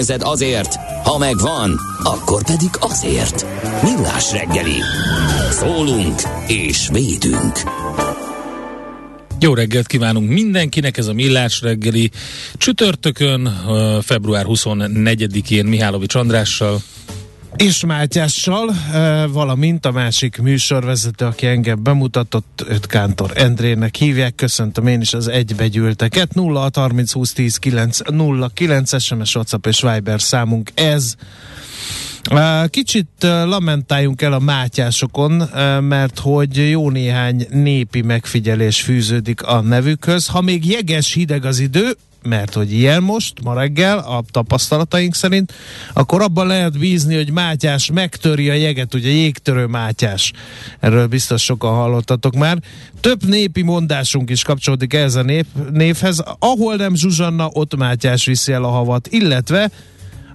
pénzed azért, ha megvan, akkor pedig azért. Millás reggeli. Szólunk és védünk. Jó reggelt kívánunk mindenkinek, ez a Millás reggeli csütörtökön, február 24-én Mihálovics Andrással. És Mátyással, valamint a másik műsorvezető, aki engem bemutatott, őt Kántor Endrének hívják. Köszöntöm én is az egybegyűlteket. 0 30 20 10 9 0 9 SMS, WhatsApp és Viber számunk ez. Kicsit lamentáljunk el a mátyásokon, mert hogy jó néhány népi megfigyelés fűződik a nevükhöz. Ha még jeges hideg az idő, mert hogy ilyen most, ma reggel, a tapasztalataink szerint, akkor abban lehet bízni, hogy Mátyás megtöri a jeget, ugye jégtörő Mátyás. Erről biztos sokan hallottatok már. Több népi mondásunk is kapcsolódik ehhez a nép, névhez. Ahol nem Zsuzsanna, ott Mátyás viszi el a havat, illetve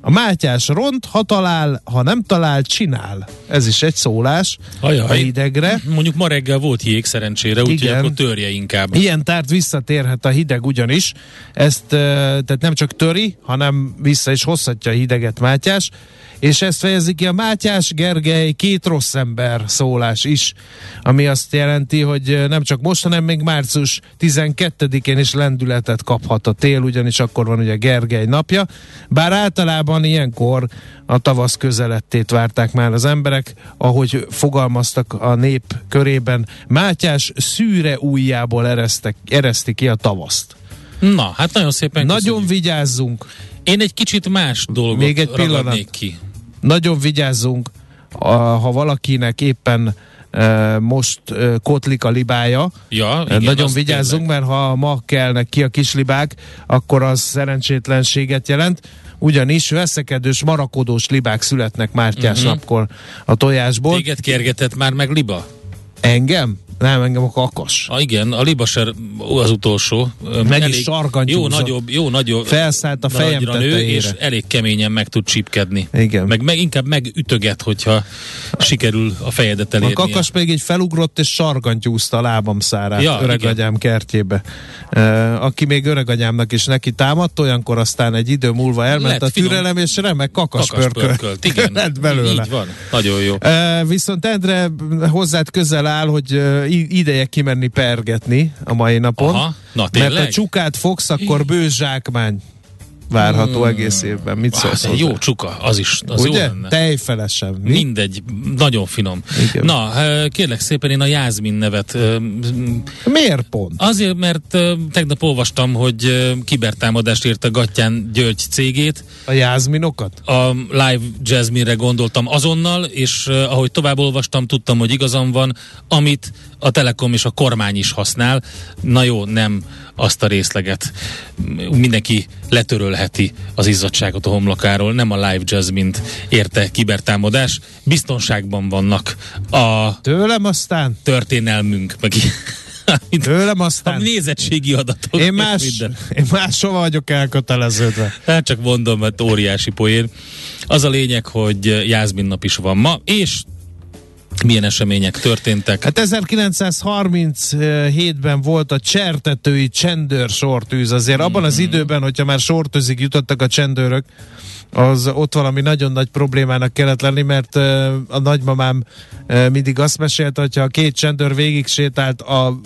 a Mátyás ront, ha talál, ha nem talál, csinál. Ez is egy szólás Ajaj. a hidegre. Mondjuk ma reggel volt jég szerencsére, úgyhogy akkor törje inkább. Ilyen tárt visszatérhet a hideg ugyanis. Ezt tehát nem csak töri, hanem vissza is hozhatja a hideget Mátyás. És ezt fejezi ki a Mátyás Gergely két rossz ember szólás is, ami azt jelenti, hogy nem csak most, hanem még március 12-én is lendületet kaphat a tél, ugyanis akkor van ugye Gergely napja. Bár általában ilyenkor a tavasz közelettét várták már az emberek, ahogy fogalmaztak a nép körében, Mátyás szűre ujjából eresztek, ereszti ki a tavaszt. Na, hát nagyon szépen Nagyon köszönjük. vigyázzunk. Én egy kicsit más dolgot Még egy pillanat. ki. Nagyon vigyázzunk, ha valakinek éppen most kotlik a libája. Ja, igen, Nagyon vigyázzunk, tényleg. mert ha ma kelnek ki a kislibák, akkor az szerencsétlenséget jelent ugyanis veszekedős, marakodós libák születnek Mártyás uh-huh. napkor a tojásból. Téged kérgetett már meg liba? Engem? Nem, engem a kakas. A, igen, a libaser az utolsó. Meg elég, is sargantyúzott. Jó nagyobb, jó nagyobb. Felszállt a fejem nő, és elég keményen meg tud csipkedni. Igen. Meg, meg inkább megütöget, hogyha sikerül a fejedet elérni. A kakas pedig egy felugrott és sargantyúzta a lábam szárát ja, öregagyám kertjébe. Aki még öregagyámnak is neki támadt, olyankor aztán egy idő múlva elment Lett a türelem, és remek kakas, kakas pörkölt. Igen, Lett belőle. Így van. Nagyon jó. Viszont Endre hozzád közel áll, hogy ideje kimenni pergetni a mai napon. Aha, na tényleg? Mert ha csukát fogsz, akkor bős zsákmány várható hmm. egész évben. Mit szólsz hozzá? Jó csuka, az is. Az Ugye? Jó lenne. Tejfelesen. Mi? Mindegy, nagyon finom. Igen. Na, kérlek szépen én a Jászmin nevet. Miért pont? Azért, mert tegnap olvastam, hogy kibertámadást ért a Gattyán György cégét. A Jászminokat? A live jazzminre gondoltam azonnal, és ahogy tovább olvastam, tudtam, hogy igazam van, amit a Telekom és a kormány is használ. Na jó, nem azt a részleget. Mindenki letörölheti az izzadságot a homlokáról, nem a live jazz, mint érte kibertámadás. Biztonságban vannak a Tőlem aztán? történelmünk, meg Tőlem aztán? A nézettségi adatok. Én, más, én máshova vagyok elköteleződve. Hát csak mondom, mert óriási poén. Az a lényeg, hogy Jászmin nap is van ma, és milyen események történtek. Hát 1937-ben volt a csertetői csendőr sortűz. Azért abban az Mhm. időben, hogyha már sortűzig jutottak a csendőrök, az ott valami nagyon nagy problémának kellett lenni, mert a nagymamám mindig azt mesélte, hogyha a két csendőr végig sétált a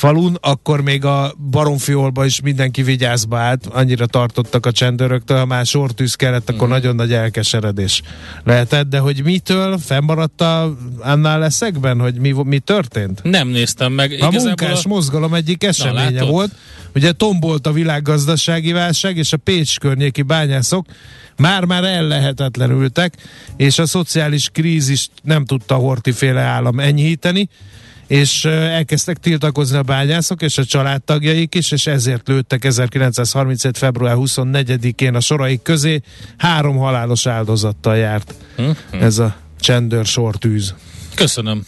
falun, akkor még a baromfiolba is mindenki vigyázba állt, annyira tartottak a csendőröktől, ha már sortűz kellett, akkor Mhm. nagyon nagy elkeseredés lehetett, de hogy mitől fennmaradt a, annál leszekben, hogy mi, mi történt? Nem néztem meg. A munkás mozgalom egyik eseménye látod? volt. Ugye tombolt a világgazdasági válság, és a Pécs környéki bányászok már-már ellehetetlenültek, és a szociális krízist nem tudta a hortiféle állam enyhíteni, és elkezdtek tiltakozni a bányászok és a családtagjaik is, és ezért lőttek 1937. február 24-én a soraik közé. Három halálos áldozattal járt Hm? ez a csendőr sortűz. Köszönöm.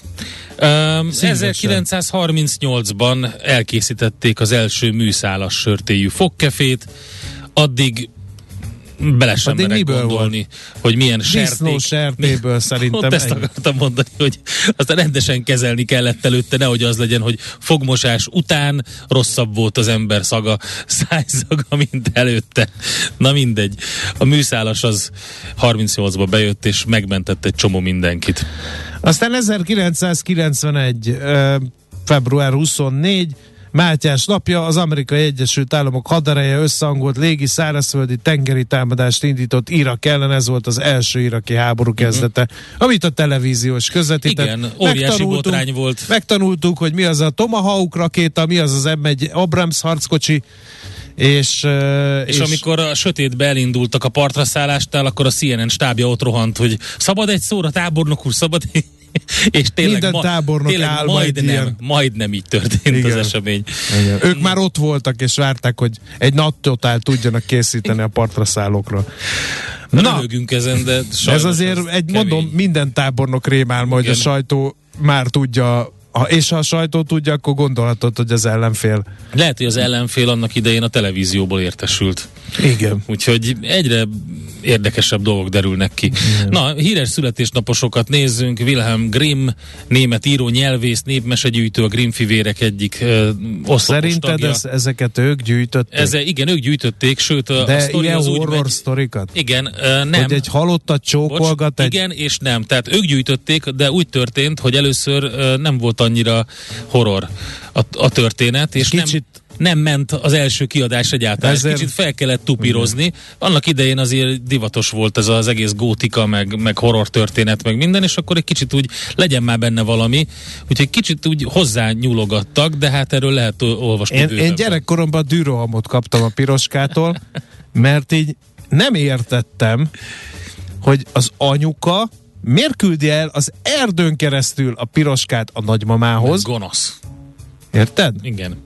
Um, Szívesen. 1938-ban elkészítették az első műszálas sörtéjű fogkefét, addig bele sem Addig merek gondolni, hogy milyen Disznó serték. sertéből szerintem. Pont ezt akartam mondani, hogy aztán rendesen kezelni kellett előtte, nehogy az legyen, hogy fogmosás után rosszabb volt az ember szaga, szájszaga, mint előtte. Na mindegy. A műszálas az 38-ba bejött, és megmentett egy csomó mindenkit. Aztán 1991. ö, február 24. Mátyás napja az Amerikai Egyesült Államok hadereje összehangolt légi, szárazföldi, tengeri támadást indított Irak ellen, ez volt az első iraki háború kezdete, amit a televíziós közvetített. Igen, óriási botrány volt. Megtanultuk, hogy mi az a Tomahawk rakéta, mi az az M1 Abrams harckocsi, és, És, és amikor a sötétbe elindultak a partra szállásnál, akkor a CNN stábja ott rohant, hogy szabad egy szóra, tábornok úr, szabad és tényleg, Minden tábornok tényleg áll majd majdnem, ilyen. majdnem így történt Igen. az esemény. Igen. Ők már ott voltak, és várták, hogy egy nattotál tudjanak készíteni a partra szállókra. Na, ezen, de ez azért az egy, kemény. mondom, minden tábornok rémálma, hogy a sajtó már tudja, ha, és ha a sajtó tudja, akkor gondolhatod, hogy az ellenfél. Lehet, hogy az ellenfél annak idején a televízióból értesült. Igen. Úgyhogy egyre érdekesebb dolgok derülnek ki. Na, híres születésnaposokat nézzünk. Wilhelm Grimm, német író, nyelvész, népmesegyűjtő, a Grimm fivérek egyik uh, oszlopos Szerinted tagja. ez, ezeket ők gyűjtötték? Ez, igen, ők gyűjtötték, sőt a, De sztori ilyen az horror megy, sztorikat? Igen, ö, nem. Hogy egy halottat csókolgat, Bocs, egy... Igen és nem. Tehát ők gyűjtötték, de úgy történt, hogy először ö, nem volt annyira horror a, a történet, és Kicsit- nem, nem ment az első kiadás egyáltalán. Ezért-. Kicsit fel kellett tupírozni. Annak idején azért divatos volt ez az egész gótika, meg, meg horror történet, meg minden, és akkor egy kicsit úgy legyen már benne valami. Úgyhogy kicsit úgy hozzá nyúlogattak, de hát erről lehet olvasni Én, én bővebben. gyerekkoromban dűrohamot kaptam a piroskától, mert így nem értettem, hogy az anyuka miért küldi el az erdőn keresztül a piroskát a nagymamához. Gonosz. Érted? Igen.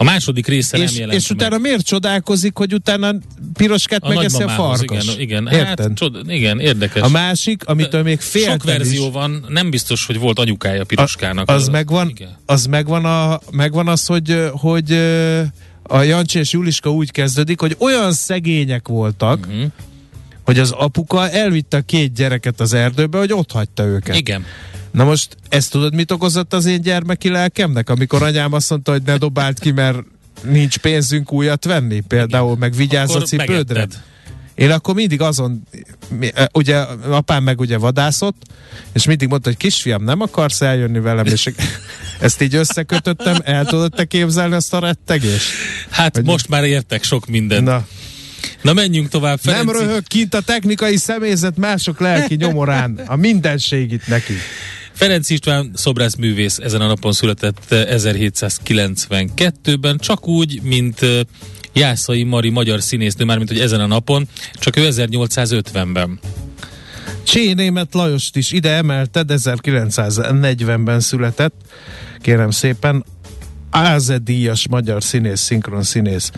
A második része nem És, jelent és utána miért csodálkozik, hogy utána piroskát a megeszi a farkas? Igen, igen. Érted? Hát, csod, igen, érdekes. a másik, amitől még féltem Sok verzió is, van, nem biztos, hogy volt anyukája Piroskának. az megvan, Igen. az megvan, a, megvan az, hogy, hogy a Jancsi és Juliska úgy kezdődik, hogy olyan szegények voltak, Mhm. hogy az apuka elvitte a két gyereket az erdőbe, hogy ott hagyta őket. Igen. Na most ezt tudod, mit okozott az én gyermeki lelkemnek, amikor anyám azt mondta, hogy ne dobált ki, mert nincs pénzünk újat venni, például, meg vigyázz a Akkor cipődre. megetted. Én akkor mindig azon, ugye apám meg ugye vadászott, és mindig mondta, hogy kisfiam, nem akarsz eljönni velem, és ezt így összekötöttem, el tudod te képzelni azt a rettegést? Hát Hogy- most már értek sok mindent. Na, Na, menjünk tovább. nem Ferenci. röhög kint a technikai személyzet mások lelki nyomorán, a mindenség itt neki. Ferenc István szobrászművész ezen a napon született eh, 1792-ben, csak úgy, mint eh, Jászai Mari magyar színésznő, mármint hogy ezen a napon, csak ő 1850-ben. Csé német Lajost is ide emelted, 1940-ben született, kérem szépen, Áze díjas magyar színész, szinkron színész.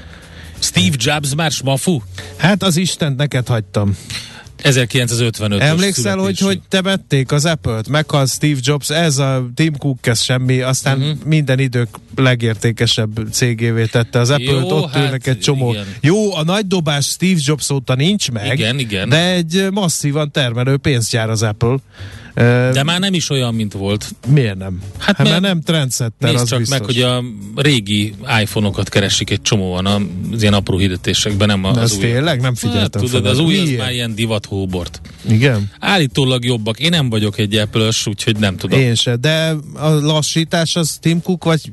Steve Jobs már smafu? Hát az Istent neked hagytam. 1955 Emlékszel, hogy hogy temették az Apple-t? Meghalt Steve Jobs, ez a Tim Cook, ez semmi, aztán uh-huh. minden idők legértékesebb cégévé tette az Apple-t, ott hát ülnek egy csomó. igen. Jó, a nagy dobás Steve Jobs óta nincs meg, Igen, igen. de egy masszívan termelő pénzgyár az Apple. De már nem is olyan, mint volt. Miért nem? Hát Hát, mert- mert nem trendsetter, az csak biztos. meg, hogy a régi iPhone-okat keresik egy csomóan az ilyen apró hirdetésekben, nem az ez új. tényleg? Nem Hát, figyeltem tudod, fel. az új az Miért? már ilyen divat hóbort. Igen? Állítólag jobbak. Én nem vagyok egy apple úgyhogy nem tudom. Én se, de a lassítás az Tim Cook vagy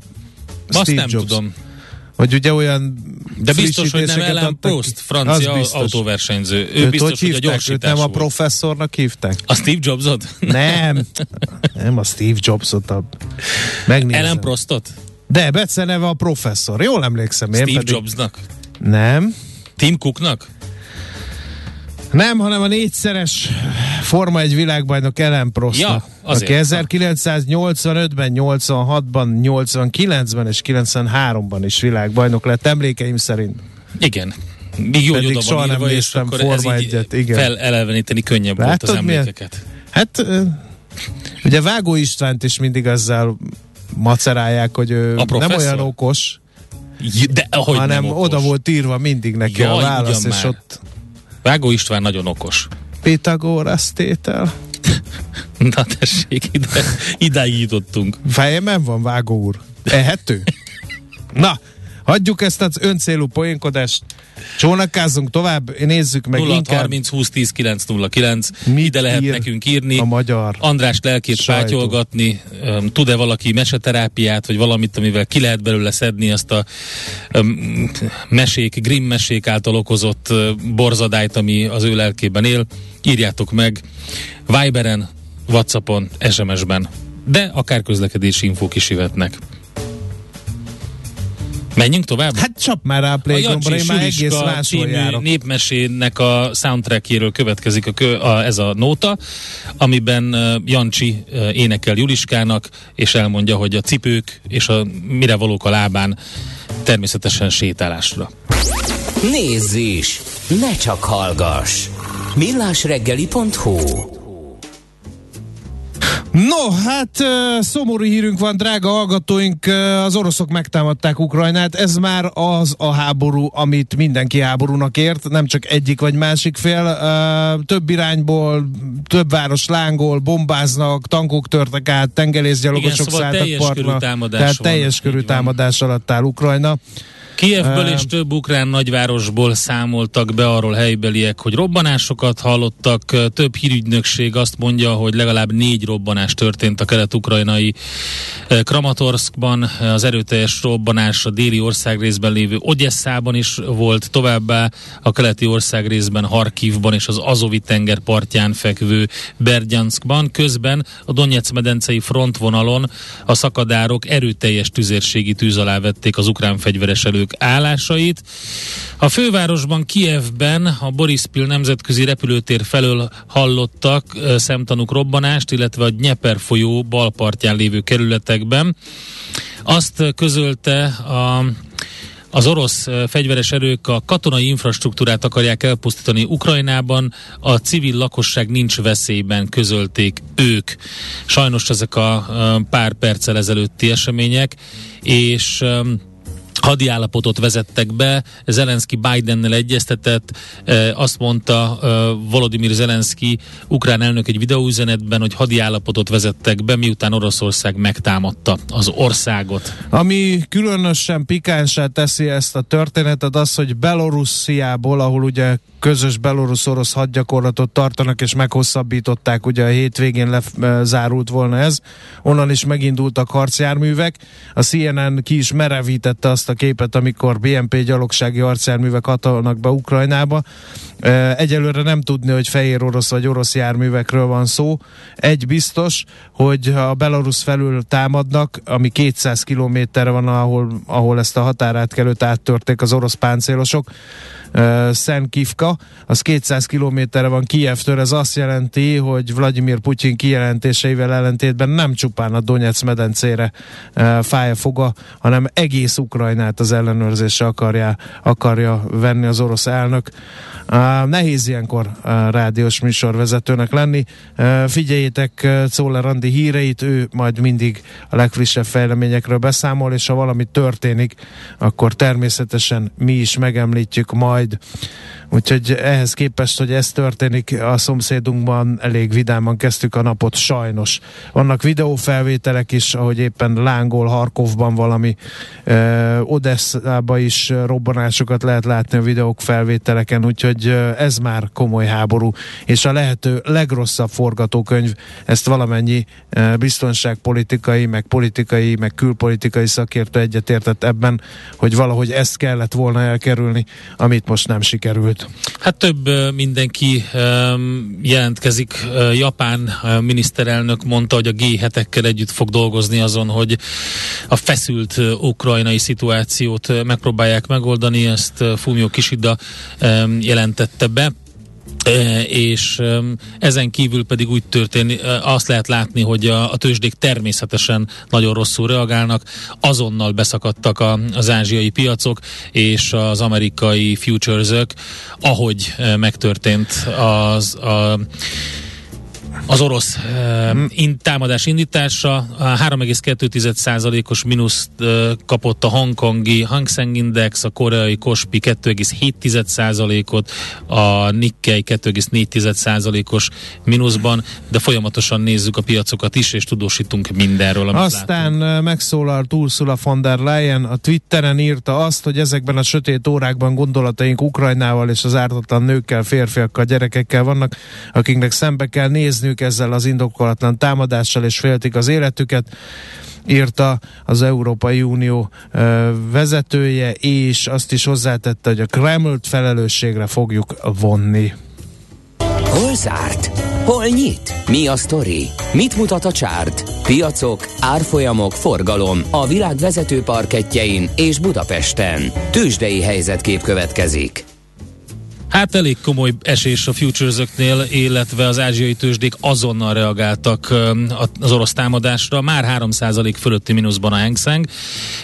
Azt Steve nem Jobs? tudom. Hogy ugye olyan De biztos, hogy nem Ellen. Prost, francia autóversenyző. Ő Őt biztos, hogy hogy a hívták? Gyorsítás nem a volt. professzornak hívták? A Steve Jobsot? Nem. nem a Steve Jobsot. A... Megnézem. Ellen Prostot? De beceneve a professzor. Jól emlékszem én Steve pedig. Jobsnak? Nem. Tim Cooknak? Nem, hanem a négyszeres Forma egy világbajnok Ellen Prost. Ja, aki 1985-ben, 86-ban, 89-ben és 93-ban is világbajnok lett, emlékeim szerint. Igen. Még jó, Pedig soha nem írva, néztem Forma egyet, igen. feleleveníteni könnyebb volt Látod, az milyen- emlékeket. Hát, ö, ugye Vágó Istvánt is mindig ezzel macerálják, hogy ő nem olyan okos, De hanem nem okos. oda volt írva mindig neki Jaj, a válasz, és már. ott Vágó István nagyon okos. Pitagorasz tétel. Na tessék, ide, idáig jutottunk. Fejemen van, Vágó úr. Ehető? Na, hagyjuk ezt az öncélú poénkodást, csónakázzunk tovább, nézzük meg 0 inkább 30 20 10 909. Mit Ide lehet ír nekünk írni. a magyar András lelkét sajtó. pátyolgatni, tud-e valaki meseterápiát, vagy valamit, amivel ki lehet belőle szedni azt a öm, mesék, Grimm mesék által okozott ö, borzadályt, ami az ő lelkében él. Írjátok meg Viberen, Whatsappon, SMS-ben, de akár közlekedési infók is jöhetnek. Menjünk tovább? Hát csap már rá a A playgombra, én már egész máshol járok. népmesének a soundtrackjéről következik a, kö, a, ez a nóta, amiben uh, Jancsi uh, énekel Juliskának, és elmondja, hogy a cipők és a mire valók a lábán természetesen sétálásra. Nézz is! Ne csak hallgass! millásreggeli.hu No, hát szomorú hírünk van, drága hallgatóink, az oroszok megtámadták Ukrajnát, ez már az a háború, amit mindenki háborúnak ért, nem csak egyik vagy másik fél, több irányból, több város lángol, bombáznak, tankok törtek át, tengerészgyalogosok Igen, szóval szálltak partra, tehát teljes körű támadás alatt áll Ukrajna. Kijevből Ö, és több ukrán nagyvárosból számoltak be arról helybeliek, hogy robbanásokat hallottak. Több hírügynökség azt mondja, hogy legalább négy robbanás történt a kelet-ukrajnai eh, Kramatorskban. Az erőteljes robbanás a déli országrészben lévő Ogyesszában is volt, továbbá a keleti országrészben Harkivban és az Azovi tenger partján fekvő Berdjanskban. Közben a Donetsz-medencei frontvonalon a szakadárok erőteljes tüzérségi tűz alá vették az ukrán fegyveres erők állásait. A fővárosban, Kievben a Borispil nemzetközi repülőtér felől hallottak szemtanúk robbanást, illetve a Dnieper folyó balpartján lévő kerületekben. Azt közölte a az orosz fegyveres erők a katonai infrastruktúrát akarják elpusztítani Ukrajnában, a civil lakosság nincs veszélyben, közölték ők. Sajnos ezek a pár perccel ezelőtti események, és hadi állapotot vezettek be, Zelenszky Bidennel egyeztetett, azt mondta Volodymyr Zelenszky, ukrán elnök egy videóüzenetben, hogy hadi állapotot vezettek be, miután Oroszország megtámadta az országot. Ami különösen pikánsá teszi ezt a történetet az, hogy Belorussziából, ahol ugye közös belorusz-orosz hadgyakorlatot tartanak, és meghosszabbították, ugye a hétvégén lezárult volna ez, onnan is megindultak harcjárművek. A CNN ki is merevítette azt a képet, amikor BNP gyalogsági harcjárművek hatolnak be Ukrajnába. E, Egyelőre nem tudni, hogy fehér orosz vagy orosz járművekről van szó. Egy biztos, hogy a Belarus felül támadnak, ami 200 kilométerre van, ahol, ahol ezt a határátkelőt áttörték az orosz páncélosok, uh, az 200 kilométerre van Kijevtől, ez azt jelenti, hogy Vladimir Putyin kijelentéseivel ellentétben nem csupán a Donetsz medencére uh, a foga, hanem egész Ukrajnát az ellenőrzésre akarja, akarja venni az orosz elnök. Nehéz ilyenkor uh, rádiós műsorvezetőnek lenni. Uh, figyeljétek Czoller Andi híreit, ő majd mindig a legfrissebb fejleményekről beszámol, és ha valami történik, akkor természetesen mi is megemlítjük majd. Pride. Úgyhogy ehhez képest, hogy ez történik a szomszédunkban, elég vidáman kezdtük a napot, sajnos. Vannak videófelvételek is, ahogy éppen lángol Harkovban valami, ö, Odesszába is robbanásokat lehet látni a videók felvételeken, úgyhogy ez már komoly háború, és a lehető legrosszabb forgatókönyv, ezt valamennyi biztonságpolitikai, meg politikai, meg külpolitikai szakértő egyetértett ebben, hogy valahogy ezt kellett volna elkerülni, amit most nem sikerült. Hát több mindenki jelentkezik. Japán miniszterelnök mondta, hogy a G7-ekkel együtt fog dolgozni azon, hogy a feszült ukrajnai szituációt megpróbálják megoldani. Ezt Fumio Kishida jelentette be és ezen kívül pedig úgy történik, azt lehet látni, hogy a, a tőzsdék természetesen nagyon rosszul reagálnak, azonnal beszakadtak a, az ázsiai piacok, és az amerikai futures ahogy megtörtént az a az orosz uh, támadás indítása a 3,2%-os mínuszt uh, kapott a hongkongi Hang Seng Index, a koreai Kospi 2,7%-ot, a Nikkei 2,4%-os mínuszban, de folyamatosan nézzük a piacokat is, és tudósítunk mindenről, amit Aztán látunk. megszólalt Ursula von der Leyen, a Twitteren írta azt, hogy ezekben a sötét órákban gondolataink Ukrajnával és az ártatlan nőkkel, férfiakkal, gyerekekkel vannak, akiknek szembe kell nézniük élniük ezzel az indokolatlan támadással, és féltik az életüket írta az Európai Unió vezetője, és azt is hozzátette, hogy a Kremlt felelősségre fogjuk vonni. Hol zárt? Hol nyit? Mi a sztori? Mit mutat a csárt? Piacok, árfolyamok, forgalom a világ vezető parketjein és Budapesten. Tősdei helyzetkép következik. Hát elég komoly esés a futures illetve az ázsiai tőzsdék azonnal reagáltak az orosz támadásra. Már 3% fölötti mínuszban a Hang Seng,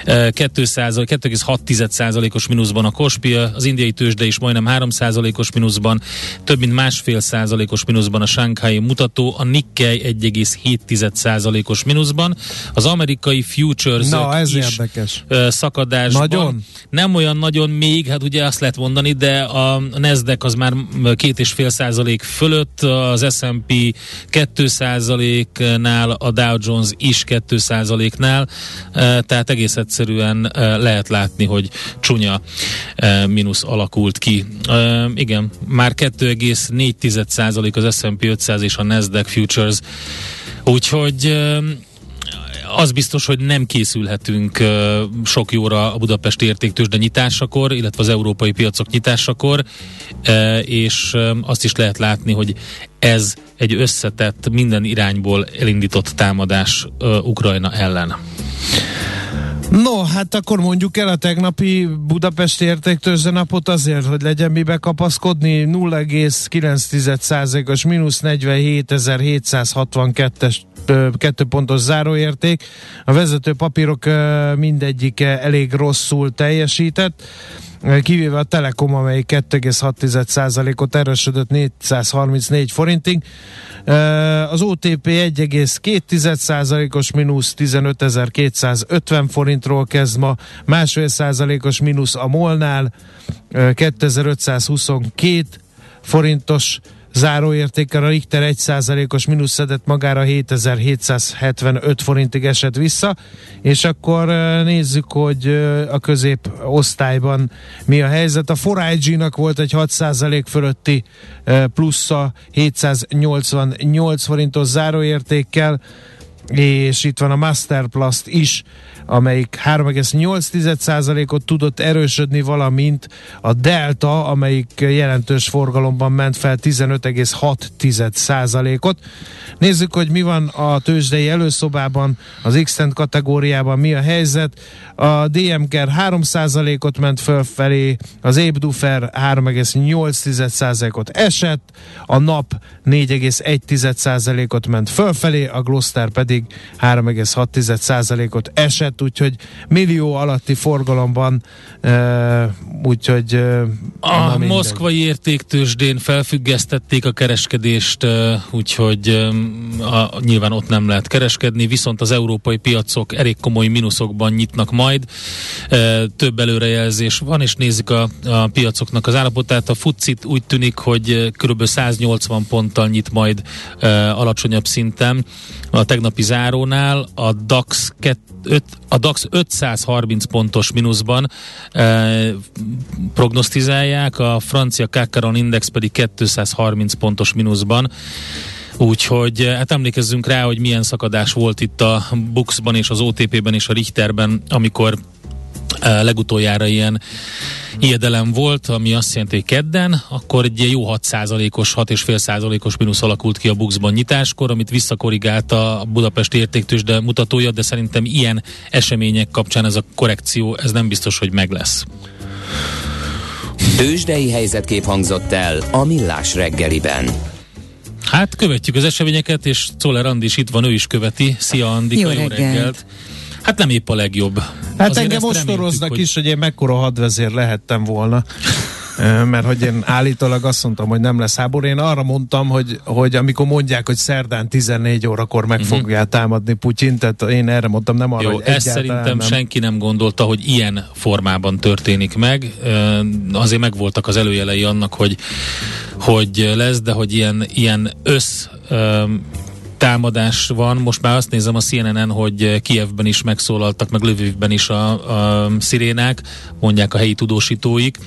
2,6%-os mínuszban a Kospi, az indiai tőzsde is majdnem 3%-os mínuszban, több mint másfél százalékos mínuszban a Shanghai mutató, a Nikkei 1,7%-os mínuszban, az amerikai futures Na, ez is érdekes. szakadásban. Nagyon? Nem olyan nagyon még, hát ugye azt lehet mondani, de a Nasdaq az már két és fél százalék fölött, az S&P 2 százaléknál, a Dow Jones is 2 százaléknál, tehát egész egyszerűen lehet látni, hogy csúnya mínusz alakult ki. Igen, már 2,4 százalék az S&P 500 és a Nasdaq Futures, úgyhogy az biztos, hogy nem készülhetünk sok jóra a Budapesti értéktősde nyitásakor, illetve az európai piacok nyitásakor, és azt is lehet látni, hogy ez egy összetett, minden irányból elindított támadás Ukrajna ellen. No, hát akkor mondjuk el a tegnapi Budapesti értéktőző napot azért, hogy legyen mibe kapaszkodni. 0,9%-os mínusz 47.762-es kettő pontos záróérték. A vezető papírok mindegyike elég rosszul teljesített kivéve a Telekom, amely 2,6%-ot erősödött 434 forintig. Az OTP 1,2%-os mínusz 15.250 forintról kezd ma, másfél százalékos mínusz a Molnál 2522 forintos záróértékkel a Richter 1%-os mínusz szedett magára 7775 forintig esett vissza, és akkor nézzük, hogy a közép osztályban mi a helyzet. A 4IG-nak volt egy 6% fölötti plusza 788 forintos záróértékkel, és itt van a Masterplast is, amelyik 3,8%-ot tudott erősödni, valamint a Delta, amelyik jelentős forgalomban ment fel 15,6%-ot. Nézzük, hogy mi van a tőzsdei előszobában, az x kategóriában mi a helyzet. A DMKR 3%-ot ment fölfelé, az Ébdufer 3,8%-ot esett, a NAP 4,1%-ot ment fölfelé, a Gloster pedig 3,6%-ot esett, úgyhogy millió alatti forgalomban, úgyhogy a moszkvai értéktősdén felfüggesztették a kereskedést, úgyhogy a, nyilván ott nem lehet kereskedni, viszont az európai piacok elég komoly mínuszokban nyitnak majd. Több előrejelzés van, és nézzük a, a piacoknak az állapotát. A FUCIT úgy tűnik, hogy kb. 180 ponttal nyit majd alacsonyabb szinten a tegnapi zárónál. A DAX 2 a DAX 530 pontos mínuszban e, prognosztizálják, a francia Kakaron Index pedig 230 pontos mínuszban. Úgyhogy eh, hát emlékezzünk rá, hogy milyen szakadás volt itt a Buxban és az OTP-ben és a Richterben, amikor legutoljára ilyen ijedelem volt, ami azt jelenti, hogy kedden, akkor egy jó 6%-os, 6,5%-os mínusz alakult ki a Buxban nyitáskor, amit visszakorrigálta a Budapesti értéktős, de mutatója, de szerintem ilyen események kapcsán ez a korrekció, ez nem biztos, hogy meg lesz. Tőzsdei helyzetkép hangzott el a Millás reggeliben. Hát követjük az eseményeket, és Czoller Andi is itt van, ő is követi. Szia Andi, jó, jó reggelt. reggelt. Hát nem épp a legjobb. Hát Azért engem ostoroznak hogy... is, hogy én mekkora hadvezér lehettem volna mert hogy én állítólag azt mondtam, hogy nem lesz háború. Én arra mondtam, hogy, hogy amikor mondják, hogy szerdán 14 órakor meg uh-huh. fogják támadni Putyin, tehát én erre mondtam, nem arra, Jó, hogy ezt szerintem nem. senki nem gondolta, hogy ilyen formában történik meg. Azért megvoltak az előjelei annak, hogy, hogy lesz, de hogy ilyen, ilyen össz támadás van. Most már azt nézem a CNN-en, hogy Kievben is megszólaltak, meg Lövivben is a, a szirénák, mondják a helyi tudósítóik.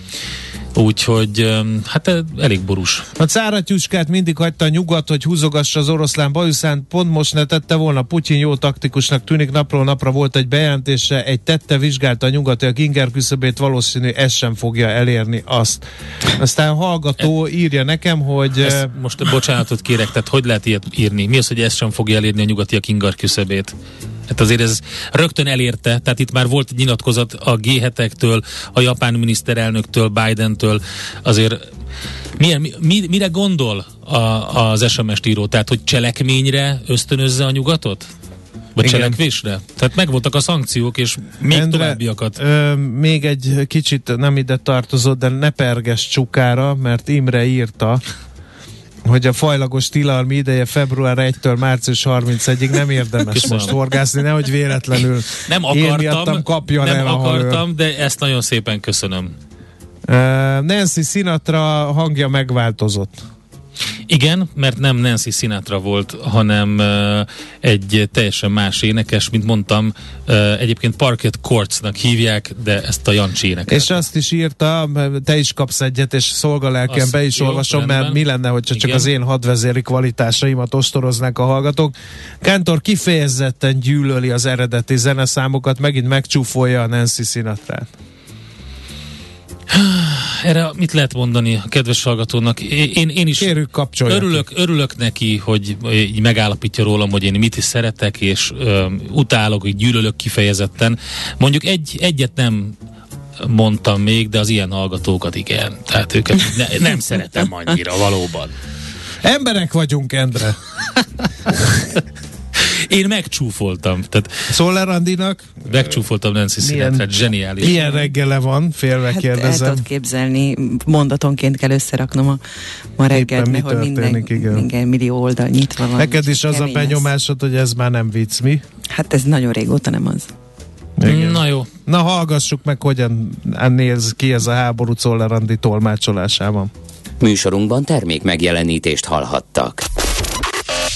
Úgyhogy hát elég borús. A cáratyuskát mindig hagyta a nyugat, hogy húzogassa az oroszlán bajuszán, pont most ne tette volna. Putyin jó taktikusnak tűnik, napról napra volt egy bejelentése, egy tette vizsgálta a nyugati a ginger küszöbét, valószínű ez sem fogja elérni azt. Aztán hallgató írja nekem, hogy... Ezt most bocsánatot kérek, tehát hogy lehet ilyet írni? Mi az, hogy ez sem fogja elérni a nyugati a ginger küszöbét? Hát azért ez rögtön elérte, tehát itt már volt nyilatkozat a g a japán miniszterelnöktől, Bidentől, azért milyen, mi, mire gondol a, az SMS-t író? Tehát, hogy cselekményre ösztönözze a nyugatot? Vagy Igen. cselekvésre? Tehát megvoltak a szankciók, és még Endre, továbbiakat. Ö, még egy kicsit nem ide tartozott, de ne perges csukára, mert Imre írta, hogy a fajlagos tilalmi ideje február 1-től március 31-ig nem érdemes Köszönöm. most horgászni, nehogy véletlenül nem akartam, kapjon nem el akartam, de ezt nagyon szépen köszönöm. Uh, Nancy Sinatra hangja megváltozott. Igen, mert nem Nancy Sinatra volt, hanem egy teljesen más énekes, mint mondtam, egyébként Parket Courtsnak hívják, de ezt a Jancsi énekel. És azt is írta, te is kapsz egyet, és szolgalelken be is jó, olvasom, rendben. mert mi lenne, hogyha csak Igen. az én hadvezéri kvalitásaimat ostoroznák a hallgatók. Kántor kifejezetten gyűlöli az eredeti zeneszámokat, megint megcsúfolja a Nancy Sinatra-t. Erre mit lehet mondani a kedves hallgatónak? Én, én is Kérjük, örülök, örülök neki, hogy így megállapítja rólam, hogy én mit is szeretek, és ö, utálok, hogy gyűlölök kifejezetten. Mondjuk egy, egyet nem mondtam még, de az ilyen hallgatókat igen. Tehát őket ne, nem szeretem annyira valóban. Emberek vagyunk, Endre. Én megcsúfoltam. Tehát Szoller Andinak? Megcsúfoltam Nancy Sinatra, zseniális. Milyen reggele van? Félve hát kérdezem. El tudod képzelni, mondatonként kell összeraknom a ma reggelt, mert hogy minden, igen. minden millió oldal nyitva van. Neked is az a benyomásod, hogy ez már nem vicc, mi? Hát ez nagyon régóta nem az. Igen. Na jó. Na hallgassuk meg, hogyan néz ki ez a háború Czoller Andi tolmácsolásában. Műsorunkban termék megjelenítést hallhattak.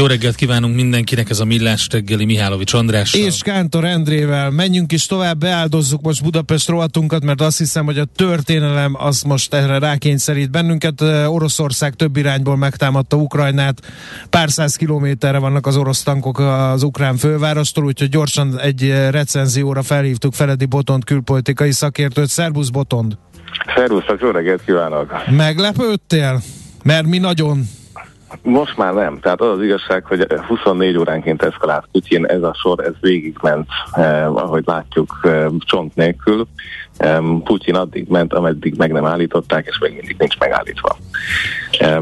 Jó reggelt kívánunk mindenkinek, ez a Millás reggeli Mihálovics András. És Kántor Endrével. Menjünk is tovább, beáldozzuk most Budapest rovatunkat, mert azt hiszem, hogy a történelem az most erre rákényszerít bennünket. Oroszország több irányból megtámadta Ukrajnát. Pár száz kilométerre vannak az orosz tankok az ukrán fővárostól, úgyhogy gyorsan egy recenzióra felhívtuk Feledi Botond külpolitikai szakértőt. Szerbusz Botond! Szervusztok, jó reggelt kívánok! Meglepődtél? Mert mi nagyon most már nem. Tehát az az igazság, hogy 24 óránként eszkalált Putyin, ez a sor, ez végigment, eh, ahogy látjuk, eh, csont nélkül. Eh, Putyin addig ment, ameddig meg nem állították, és még mindig nincs megállítva. Eh,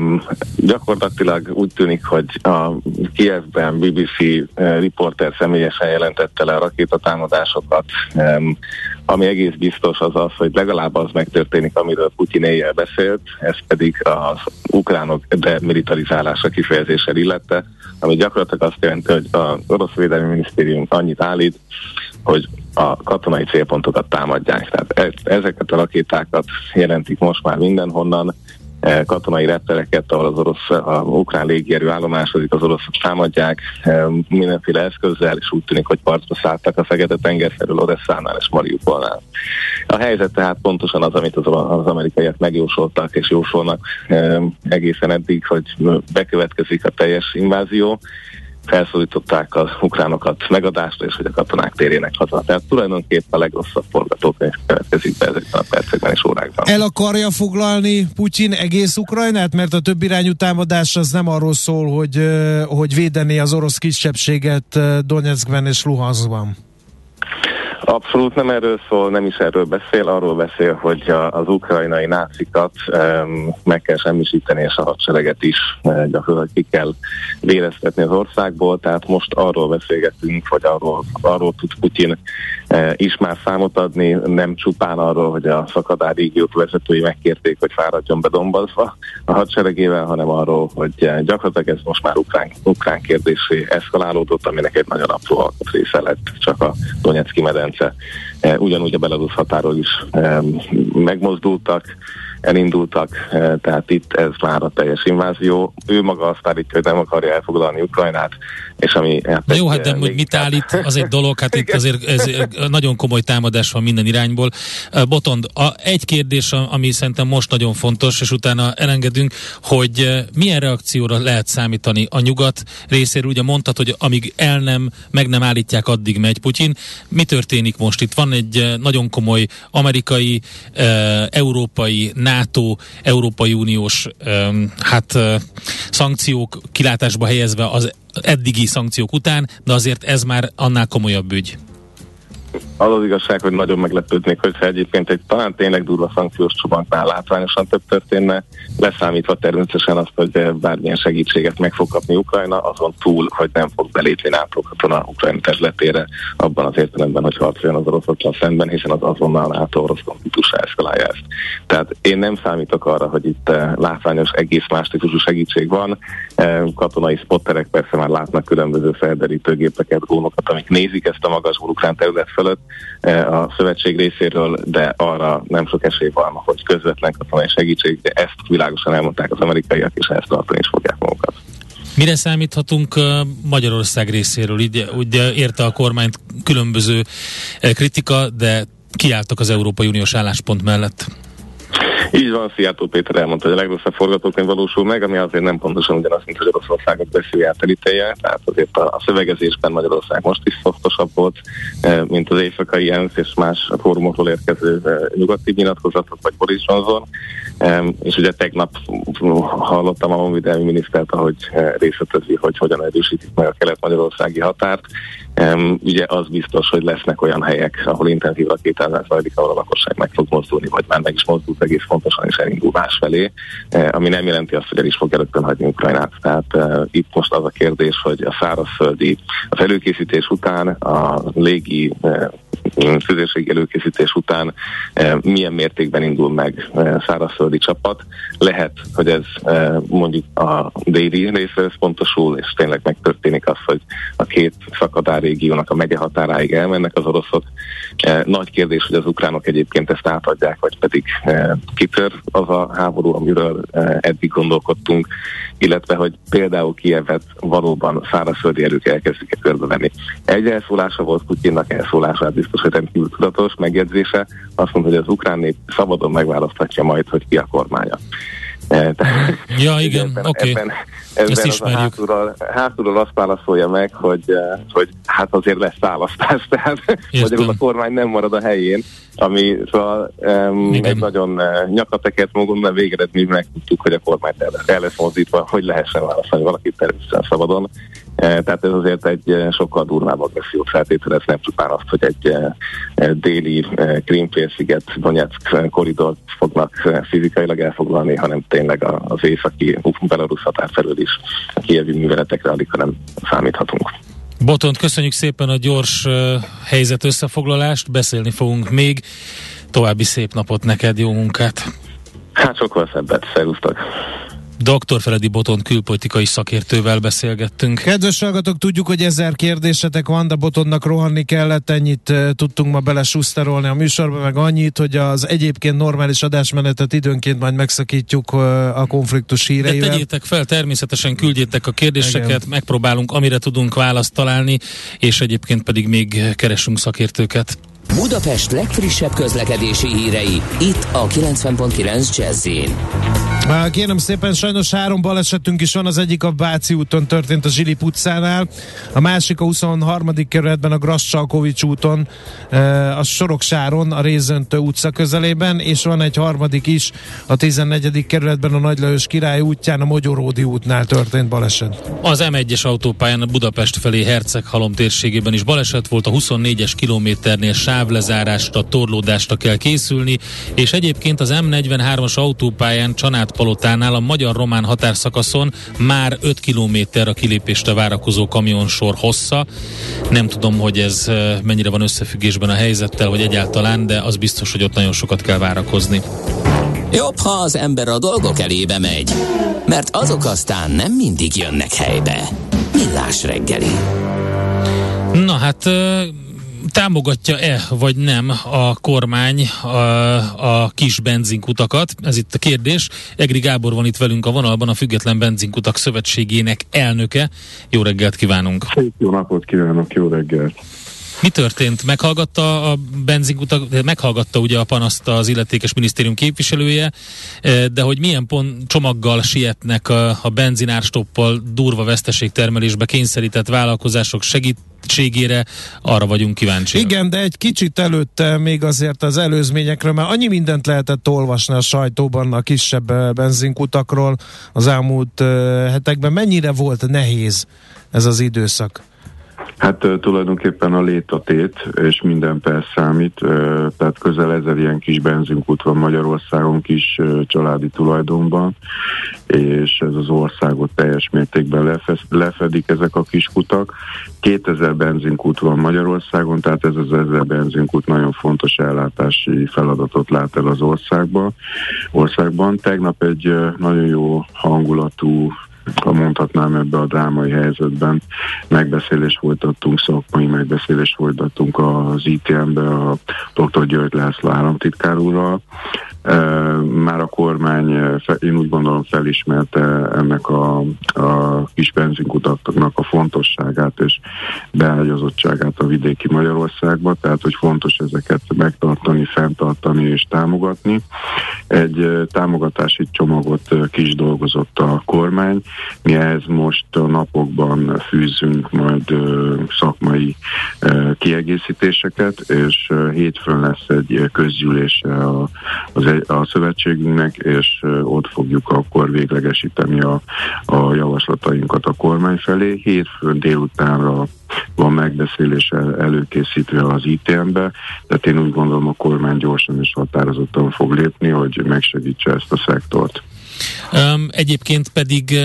gyakorlatilag úgy tűnik, hogy a Kievben BBC eh, riporter személyesen jelentette le a rakétatámadásokat, eh, ami egész biztos az az, hogy legalább az megtörténik, amiről Putyin éjjel beszélt, ez pedig az ukránok demilitarizálása kifejezéssel illette, ami gyakorlatilag azt jelenti, hogy az orosz védelmi minisztérium annyit állít, hogy a katonai célpontokat támadják. Tehát e- ezeket a rakétákat jelentik most már mindenhonnan, katonai reptereket, ahol az orosz, a ukrán légierő állomásodik, az oroszok támadják e, mindenféle eszközzel, és úgy tűnik, hogy partra szálltak a Fekete-tenger felül Odesszánál és Mariupolnál. A helyzet tehát pontosan az, amit az, az amerikaiak megjósoltak és jósolnak e, egészen eddig, hogy bekövetkezik a teljes invázió, felszólították az ukránokat megadásra, és hogy a katonák térjenek haza. Tehát tulajdonképpen a legrosszabb forgatókönyv következik be ezekben a percekben és órákban. El akarja foglalni Putyin egész Ukrajnát? Mert a több irányú támadás az nem arról szól, hogy, hogy védeni az orosz kisebbséget Donetskben és Luhanskban. Abszolút nem erről szól, nem is erről beszél, arról beszél, hogy az ukrajnai nácikat um, meg kell semmisíteni, és a hadsereget is uh, gyakorlatilag ki kell véreztetni az országból, tehát most arról beszélgetünk, hogy arról, arról tud Putyin is már számot adni, nem csupán arról, hogy a szakadár régiót vezetői megkérték, hogy fáradjon be Dombazba a hadseregével, hanem arról, hogy uh, gyakorlatilag ez most már ukrán, ukrán kérdésé eszkalálódott, aminek egy nagyon apró alkotrésze lett csak a Donetszki medence része. E, ugyanúgy a Belarus határól is e, megmozdultak, elindultak, e, tehát itt ez már a teljes invázió. Ő maga azt állítja, hogy nem akarja elfoglalni Ukrajnát, és ami... Hát Na jó, hát de hogy mit állít, az egy dolog, hát itt azért ez nagyon komoly támadás van minden irányból. Botond, a, egy kérdés, ami szerintem most nagyon fontos, és utána elengedünk, hogy milyen reakcióra lehet számítani a nyugat részéről. Ugye mondtad, hogy amíg el nem, meg nem állítják, addig megy Putyin. Mi történik most? Itt van egy nagyon komoly amerikai, európai, NATO, Európai Uniós hát szankciók kilátásba helyezve az eddigi szankciók után, de azért ez már annál komolyabb ügy. Az az igazság, hogy nagyon meglepődnék, hogyha egyébként egy talán tényleg durva szankciós csomagnál látványosan több történne, leszámítva természetesen azt, hogy bármilyen segítséget meg fog kapni Ukrajna, azon túl, hogy nem fog belépni NATO katona Ukrajna területére, abban az értelemben, hogy harcoljon az oroszokkal szemben, hiszen az azonnal NATO orosz konfliktusra eszkalálja ezt. Tehát én nem számítok arra, hogy itt eh, látványos egész más típusú segítség van. Eh, katonai spotterek persze már látnak különböző felderítőgépeket, drónokat, amik nézik ezt a magas ukrán terület fölött eh, a szövetség részéről, de arra nem sok esély van, hogy közvetlen katonai segítség, de ezt világosan elmondták az amerikaiak, és ezt tartani is fogják magukat. Mire számíthatunk Magyarország részéről? Ugye, ugye érte a kormányt különböző kritika, de kiálltak az Európai Uniós álláspont mellett. Így van, Szijjártó Péter elmondta, hogy a legrosszabb forgatókönyv valósul meg, ami azért nem pontosan ugyanaz, mint hogy Oroszországot beszélje elítelje, tehát azért a, a szövegezésben Magyarország most is szoftosabb volt, eh, mint az éjszakai ENSZ és más fórumokról érkező eh, nyugati nyilatkozatok, vagy Boris Johnson. És ugye tegnap hallottam a honvédelmi minisztert, ahogy részletezi, hogy hogyan erősítik meg a kelet-magyarországi határt. Ugye az biztos, hogy lesznek olyan helyek, ahol intenzív rakétázás zajlik, ahol a lakosság meg fog mozdulni, vagy már meg is mozdult egész fontosan is elindul másfelé, eh, ami nem jelenti azt, hogy el is fog rögtön hagyni Ukrajnát. Tehát uh, itt most az a kérdés, hogy a szárazföldi, az előkészítés után a légi tüzérségi előkészítés után milyen mértékben indul meg szárazföldi csapat. Lehet, hogy ez mondjuk a déli részre pontosul, és tényleg megtörténik az, hogy a két szakadár régiónak a megye határáig elmennek az oroszok. Nagy kérdés, hogy az ukránok egyébként ezt átadják, vagy pedig kitör az a háború, amiről eddig gondolkodtunk, illetve hogy például Kievet valóban szárazföldi erők elkezdik-e körbevenni. Egy elszólása volt Putyinnak elszólását biztos, hogy rendkívül tudatos megjegyzése. Azt mondta, hogy az ukrán nép szabadon megválaszthatja majd, hogy ki a kormánya. E, ja, igen, oké. Okay. Ebben, ebben Ezt ismerjük. hátulról, hátulról azt válaszolja meg, hogy, e, hogy hát azért lesz választás, tehát magyarul a kormány nem marad a helyén, ami szóval um, egy nagyon uh, nyakateket magunk, de végeredményben megtudtuk, hogy a kormányt el, el lesz mozdítva, hogy lehessen választani valakit természetesen szabadon. E, tehát ez azért egy e, sokkal durvább agressziót feltételez, nem csupán azt, hogy egy e, déli Krímfélsziget, Donetsk koridort fognak fizikailag elfoglalni, hanem tényleg az északi Belarus határ felől is a kievi műveletekre alig, hanem számíthatunk. Botont, köszönjük szépen a gyors helyzet összefoglalást, beszélni fogunk még. További szép napot neked, jó munkát! Hát sokkal szebbet, szervusztok! Dr. Feledi Boton külpolitikai szakértővel beszélgettünk. Kedves hallgatók, tudjuk, hogy ezer kérdésetek van, de Botonnak rohanni kellett, ennyit uh, tudtunk ma bele suszterolni a műsorba, meg annyit, hogy az egyébként normális adásmenetet időnként majd megszakítjuk uh, a konfliktus híreivel. De tegyétek fel, természetesen küldjétek a kérdéseket, Igen. megpróbálunk, amire tudunk választ találni, és egyébként pedig még keresünk szakértőket. Budapest legfrissebb közlekedési hírei, itt a 90.9 jazz Kérem szépen, sajnos három balesetünk is van, az egyik a Váci úton történt a Zsili utcánál, a másik a 23. kerületben a Grassalkovics úton, a Soroksáron, a Rézöntő utca közelében, és van egy harmadik is a 14. kerületben a Nagylajos Király útján, a Mogyoródi útnál történt baleset. Az M1-es autópályán a Budapest felé Herceghalom térségében is baleset volt, a 24-es kilométernél sávlezárásra, torlódásra kell készülni, és egyébként az M43-as autópályán Csanát Palotánál a magyar-román határszakaszon már 5 kilométer a kilépésre várakozó kamionsor hossza. Nem tudom, hogy ez mennyire van összefüggésben a helyzettel, vagy egyáltalán, de az biztos, hogy ott nagyon sokat kell várakozni. Jobb, ha az ember a dolgok elébe megy, mert azok aztán nem mindig jönnek helybe. Millás reggeli. Na hát támogatja-e vagy nem a kormány a, a kis benzinkutakat? Ez itt a kérdés. Egri Gábor van itt velünk a vonalban, a Független Benzinkutak Szövetségének elnöke. Jó reggelt kívánunk! Jó napot kívánok, jó reggelt! Mi történt? Meghallgatta a benzinkutak, meghallgatta ugye a panaszt az illetékes minisztérium képviselője, de hogy milyen pont csomaggal sietnek a, a benzinárstoppal durva veszteségtermelésbe kényszerített vállalkozások segít, segítségére, arra vagyunk kíváncsi. Igen, de egy kicsit előtte még azért az előzményekről, mert annyi mindent lehetett olvasni a sajtóban a kisebb eh, benzinkutakról az elmúlt eh, hetekben. Mennyire volt nehéz ez az időszak? Hát tulajdonképpen a létatét, és minden perc számít, tehát közel ezer ilyen kis benzinkút van Magyarországon kis családi tulajdonban, és ez az országot teljes mértékben lefedik ezek a kis kutak. 2000 benzinkút van Magyarországon, tehát ez az ezer benzinkút nagyon fontos ellátási feladatot lát el az országban. országban. Tegnap egy nagyon jó hangulatú ha mondhatnám ebbe a drámai helyzetben, megbeszélést folytattunk, szakmai megbeszélést folytattunk az ITM-be a dr. György László államtitkár úrral, már a kormány, én úgy gondolom felismerte ennek a, a kis benzinkutaknak a fontosságát és beágyazottságát a vidéki Magyarországba, tehát hogy fontos ezeket megtartani, fenntartani és támogatni. Egy támogatási csomagot kis dolgozott a kormány, mi ehhez most a napokban fűzünk majd szakmai kiegészítéseket, és hétfőn lesz egy közgyűlése az a szövetségünknek, és ott fogjuk akkor véglegesíteni a, a javaslatainkat a kormány felé. Hétfőn délutánra van megbeszélés előkészítve az ITM-be, tehát én úgy gondolom a kormány gyorsan és határozottan fog lépni, hogy megsegítse ezt a szektort. Egyébként pedig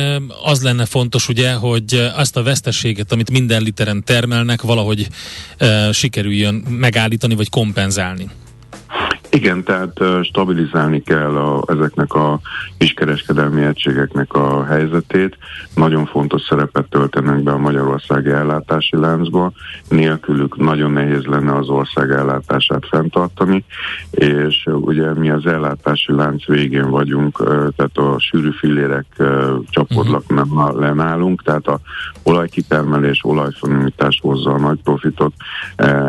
az lenne fontos ugye, hogy azt a veszteséget, amit minden literen termelnek, valahogy sikerüljön megállítani vagy kompenzálni. Igen, tehát stabilizálni kell a, ezeknek a kiskereskedelmi egységeknek a helyzetét. Nagyon fontos szerepet töltenek be a magyarországi ellátási láncba. Nélkülük nagyon nehéz lenne az ország ellátását fenntartani, és ugye mi az ellátási lánc végén vagyunk, tehát a sűrű fillérek csapodlak uh-huh. le nálunk, tehát a olajkitermelés, olajfinomítás hozza a nagy profitot,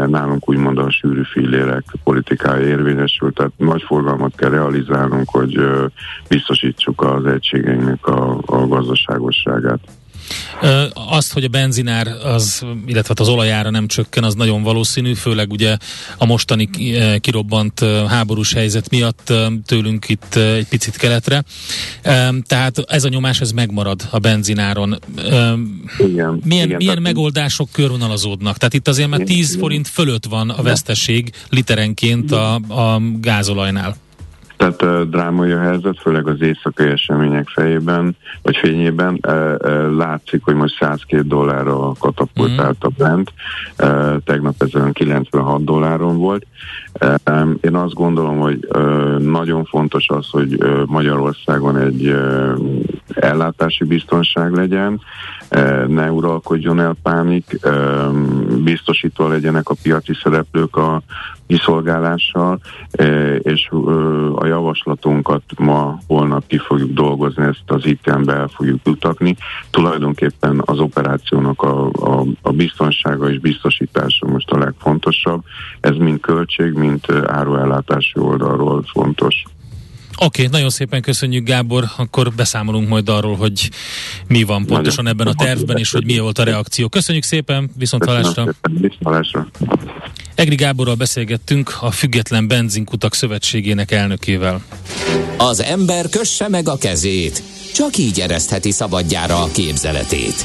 nálunk úgymond a sűrű fillérek politikája érvényes érvényesül, tehát nagy forgalmat kell realizálnunk, hogy biztosítsuk az egységeinknek a, a gazdaságosságát. Azt, hogy a benzinár, az, illetve hát az olajára nem csökken, az nagyon valószínű, főleg ugye a mostani kirobbant háborús helyzet miatt tőlünk itt egy picit keletre. Tehát ez a nyomás, ez megmarad a benzináron. Igen, milyen, igen, milyen megoldások körvonalazódnak? Tehát itt azért már 10 forint fölött van a veszteség literenként a, a gázolajnál. Tehát uh, drámai a helyzet, főleg az éjszakai események fejében, vagy fényében. Uh, uh, látszik, hogy most 102 dollárra katapultált a Brent, uh, tegnap ezen 96 dolláron volt. Én azt gondolom, hogy nagyon fontos az, hogy Magyarországon egy ellátási biztonság legyen, ne uralkodjon el pánik, biztosítva legyenek a piaci szereplők a kiszolgálással, és a javaslatunkat ma, holnap ki fogjuk dolgozni, ezt az ITM-be el fogjuk jutatni. Tulajdonképpen az operációnak a, a, a biztonsága és biztosítása most a legfontosabb. Ez mind költség, mint áruellátási oldalról fontos. Oké, okay, nagyon szépen köszönjük Gábor, akkor beszámolunk majd arról, hogy mi van pontosan ebben a tervben, és hogy mi volt a reakció. Köszönjük szépen, viszont hallásra. Egri Gáborral beszélgettünk a Független Benzinkutak Szövetségének elnökével. Az ember kösse meg a kezét, csak így eresztheti szabadjára a képzeletét.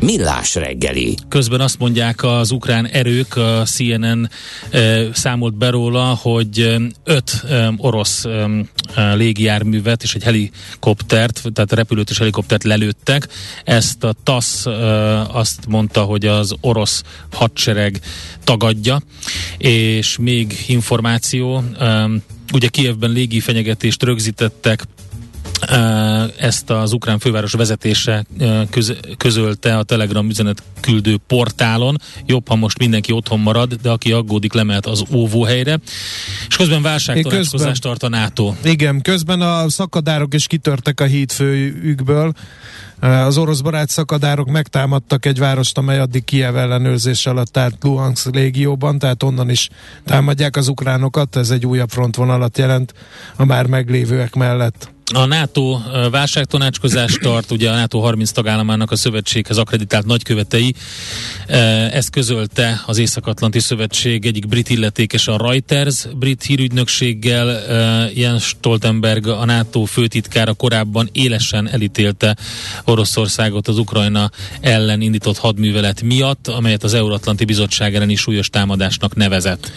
Millás reggeli. Közben azt mondják az ukrán erők, a CNN e, számolt be róla, hogy öt e, orosz e, légijárművet és egy helikoptert, tehát repülőt és helikoptert lelőttek. Ezt a TASZ e, azt mondta, hogy az orosz hadsereg tagadja, és még információ, e, ugye Kievben légi fenyegetést rögzítettek ezt az ukrán főváros vezetése közölte a Telegram üzenet küldő portálon. Jobb, ha most mindenki otthon marad, de aki aggódik, lemehet az óvóhelyre. És közben válságtanácskozást tart a NATO. Igen, közben a szakadárok is kitörtek a hídfőjükből. Az orosz barát szakadárok megtámadtak egy várost, amely addig Kiev ellenőrzés alatt állt Luhansk légióban, tehát onnan is támadják az ukránokat, ez egy újabb frontvonalat jelent a már meglévőek mellett. A NATO válságtanácskozást tart, ugye a NATO 30 tagállamának a szövetséghez akreditált nagykövetei. Ezt közölte az Észak-Atlanti Szövetség egyik brit illetékes a Reuters brit hírügynökséggel. Jens Stoltenberg, a NATO főtitkára korábban élesen elítélte Oroszországot az Ukrajna ellen indított hadművelet miatt, amelyet az Euróatlanti Bizottság elleni súlyos támadásnak nevezett.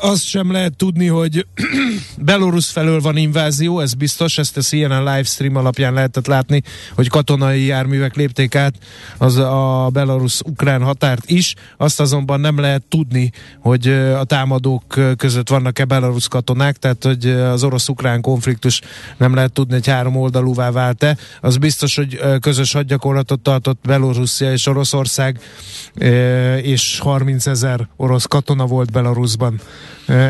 Azt sem lehet tudni, hogy Belarus felől van invázió, ez biztos, ezt a CNN livestream alapján lehetett látni, hogy katonai járművek lépték át az a Belarus-ukrán határt is. Azt azonban nem lehet tudni, hogy a támadók között vannak-e Belarus katonák, tehát hogy az orosz-ukrán konfliktus nem lehet tudni, hogy három oldalúvá vált-e. Az biztos, hogy közös hadgyakorlatot tartott Belorusszia és Oroszország, és 30 ezer orosz katona volt Belarusban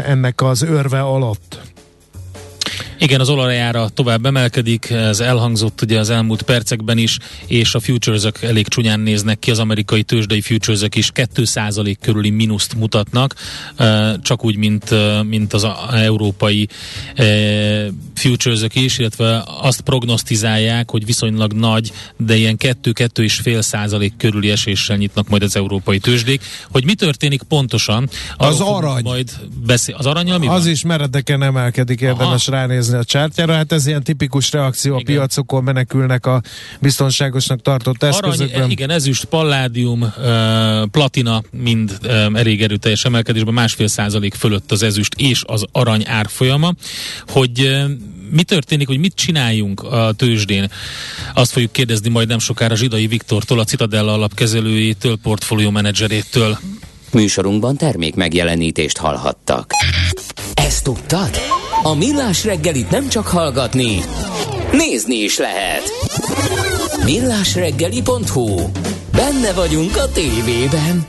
ennek az örve alatt. Igen, az olajára tovább emelkedik, ez elhangzott ugye az elmúlt percekben is, és a futures elég csúnyán néznek ki, az amerikai tőzsdei futures is 2% körüli mínuszt mutatnak, csak úgy, mint, mint az európai futures is, illetve azt prognosztizálják, hogy viszonylag nagy, de ilyen 2-2,5 százalék körüli eséssel nyitnak majd az európai tőzsdék. Hogy mi történik pontosan? Az arany. Majd beszél. Az aranyal mi Az van? is meredeken emelkedik, érdemes Aha. ránézni nézni a csártyára. Hát ez ilyen tipikus reakció, igen. a piacokon menekülnek a biztonságosnak tartott eszközökben. Arany, igen, ezüst, palládium, platina mind elég erőteljes emelkedésben, másfél százalék fölött az ezüst és az arany árfolyama. Hogy mi történik, hogy mit csináljunk a tőzsdén? Azt fogjuk kérdezni majd nem sokára Zsidai Viktortól, a Citadella alapkezelőjétől, portfólió menedzserétől. Műsorunkban termék megjelenítést hallhattak. Ezt tudtad? A Millás reggelit nem csak hallgatni, nézni is lehet. Millásreggeli.hu Benne vagyunk a tévében.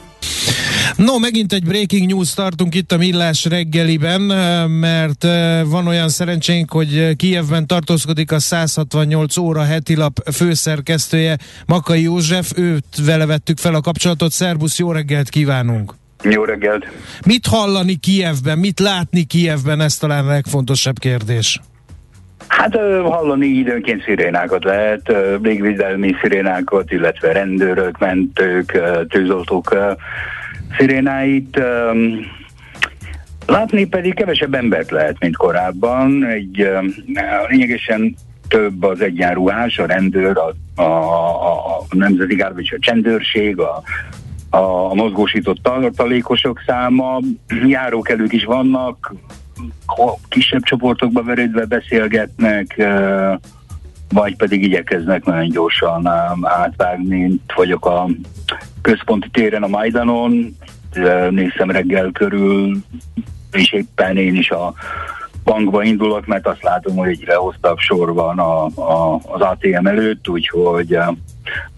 No, megint egy breaking news tartunk itt a Millás reggeliben, mert van olyan szerencsénk, hogy Kijevben tartózkodik a 168 óra heti lap főszerkesztője, Makai József, őt vele vettük fel a kapcsolatot. Szerbusz, jó reggelt kívánunk! Jó reggelt! Mit hallani Kijevben, mit látni Kijevben, ez talán a legfontosabb kérdés. Hát hallani időnként szirénákat lehet, légvédelmi szirénákat, illetve rendőrök, mentők, tűzoltók szirénáit. Látni pedig kevesebb embert lehet, mint korábban. Egy lényegesen több az egyenruhás, a rendőr, a, a, a, a nemzeti gárd, a csendőrség, a, a mozgósított tartalékosok száma, járókelők is vannak, kisebb csoportokba verődve beszélgetnek, vagy pedig igyekeznek nagyon gyorsan átvágni. Itt vagyok a központi téren a Majdanon, néztem reggel körül, és éppen én is a bankba indulok, mert azt látom, hogy egyre hosszabb sor van a, a, az ATM előtt, úgyhogy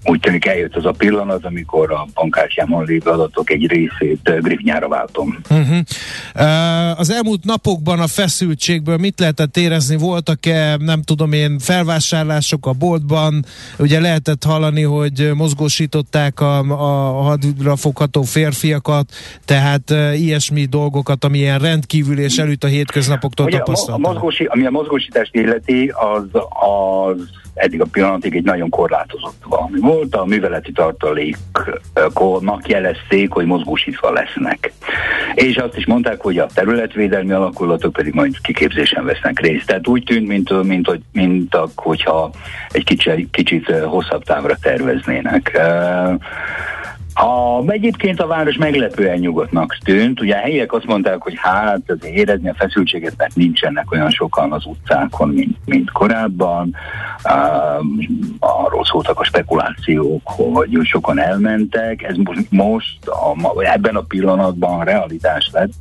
úgy tűnik eljött az a pillanat, amikor a bankkártyámon lévő adatok egy részét grifnyára váltom. Uh-huh. Uh, az elmúlt napokban a feszültségből mit lehetett érezni? Voltak-e, nem tudom én, felvásárlások a boltban? Ugye lehetett hallani, hogy mozgósították a, a hadra fogható férfiakat, tehát uh, ilyesmi dolgokat, ami ilyen rendkívül és előtt a hétköznapoktól mozgósi, ami a mozgósítást illeti, az, az eddig a pillanatig egy nagyon korlátozott valami volt. A műveleti tartaléknak jelezték, hogy mozgósítva lesznek. És azt is mondták, hogy a területvédelmi alakulatok pedig majd kiképzésen vesznek részt. Tehát úgy tűnt, mint, mint, mint, mint hogyha egy kicsit, kicsit hosszabb távra terveznének. A, egyébként a város meglepően nyugodtnak tűnt. Ugye a helyiek azt mondták, hogy hát azért érezni a feszültséget, mert nincsenek olyan sokan az utcákon, mint, mint korábban. Uh, arról szóltak a spekulációk, hogy sokan elmentek. Ez most a, ebben a pillanatban realitás lett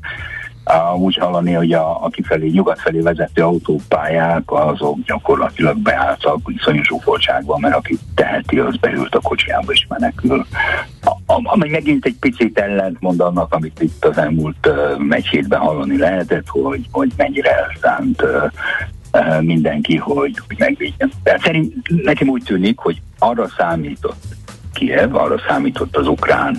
úgy hallani, hogy a, a kifelé, nyugat felé vezető autópályák azok gyakorlatilag beálltak iszonyú zsúfoltságban, mert aki teheti, az beült a kocsiába és menekül. Ami megint egy picit ellentmond annak, amit itt az elmúlt uh, egy hétben hallani lehetett, hogy, hogy mennyire elszánt uh, mindenki, hogy, hogy megvédjen. De szerint nekem úgy tűnik, hogy arra számított Kiev, arra számított az ukrán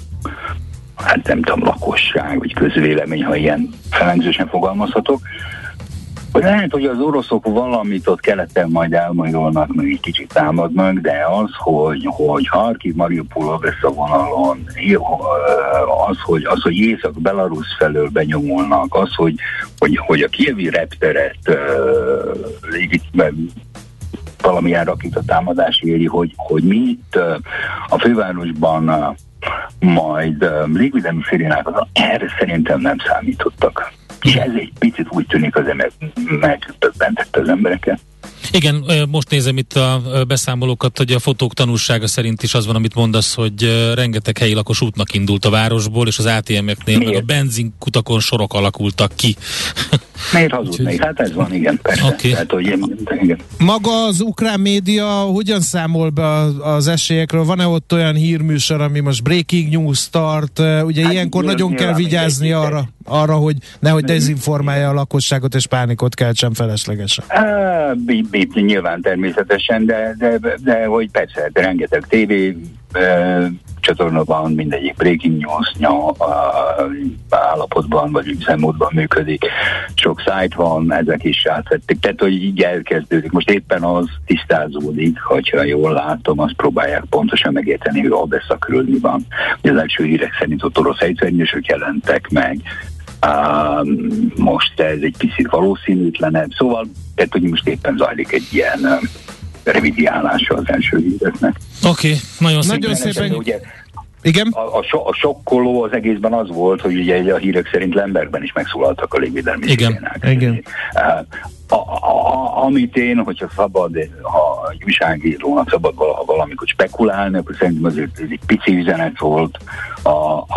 hát nem tudom, lakosság, vagy közvélemény, ha ilyen felengzősen fogalmazhatok, hogy lehet, hogy az oroszok valamit ott keleten majd elmajolnak, meg egy kicsit támadnak, de az, hogy, hogy Harkiv, Mariupol lesz a vonalon, az, hogy, az, hogy Észak-Belarus felől benyomulnak, az, hogy, hogy, hogy a kievi repteret uh, valamilyen rakita támadás éri, hogy, hogy mi itt uh, a fővárosban uh, majd uh, légvédelmi szirénákat, erre szerintem nem számítottak. És ez egy picit úgy tűnik az ember megtöbbentette az embereket. Igen, most nézem itt a beszámolókat, hogy a fotók tanulsága szerint is az van, amit mondasz, hogy rengeteg helyi lakos útnak indult a városból, és az ATM-eknél meg a benzinkutakon sorok alakultak ki. Miért hazudnék? Hát ez van, igen, persze. Okay. Tehát, hogy én, igen. Maga az ukrán média hogyan számol be az esélyekről? Van-e ott olyan hírműsor, ami most breaking news tart? Ugye hát ilyenkor nagyon kell vigyázni arra, arra, hogy nehogy dezinformálja a lakosságot és pánikot keltsen feleslegesen. Uh, nyilván természetesen, de, de, de hogy persze, de rengeteg tévé uh, csatorna van, mindegyik breaking news nya, uh, állapotban vagy üzemmódban működik. Sok szájt van, ezek is átvették. Tehát, hogy így elkezdődik. Most éppen az tisztázódik, hogyha jól látom, azt próbálják pontosan megérteni, hogy Odessa körül mi van. Az első hírek szerint ott orosz egyszerűsök jelentek meg, most ez egy picit valószínűtlenebb, szóval tehát, hogy most éppen zajlik egy ilyen revidiálása az első híreknek. Oké, okay, nagyon, nagyon szépen. Ugye, igen? A, a, so, a sokkoló az egészben az volt, hogy ugye a hírek szerint Lembergben is megszólaltak a légvédelmi Igen, igen. A, a, amit én, hogyha szabad, ha egy újságírónak szabad valaha valamikor spekulálni, akkor szerintem azért ez egy pici üzenet volt a,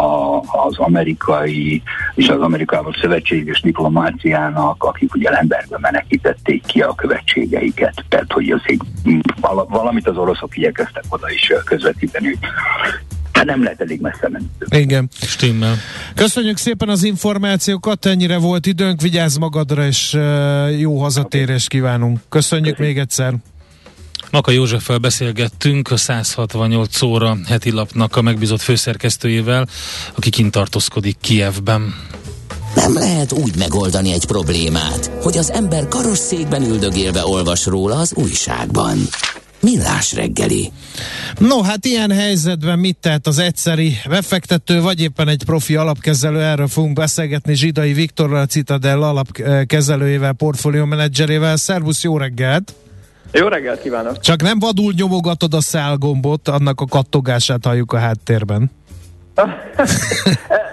a, az amerikai és az Amerikával szövetséges diplomáciának, akik ugye Lembergbe menekítették ki a követségeiket. Tehát, hogy azért valamit az oroszok igyekeztek oda is közvetíteni, Hát nem lehet elég messze menni. Igen. Stimmel. Köszönjük szépen az információkat, ennyire volt időnk, vigyázz magadra, és jó hazatérés kívánunk. Köszönjük Köszönjük. még egyszer. Maka Józseffel beszélgettünk a 168 óra heti lapnak a megbízott főszerkesztőjével, aki kint tartózkodik Kievben. Nem lehet úgy megoldani egy problémát, hogy az ember karosszékben üldögélve olvas róla az újságban. Millás reggeli. No, hát ilyen helyzetben mit tehet az egyszeri befektető, vagy éppen egy profi alapkezelő? Erről fogunk beszélgetni Zsidai Viktorral, a Citadel alapkezelőjével, portfólió menedzserével. Szervusz, jó reggelt! Jó reggelt kívánok! Csak nem vadul nyomogatod a szálgombot, annak a kattogását halljuk a háttérben.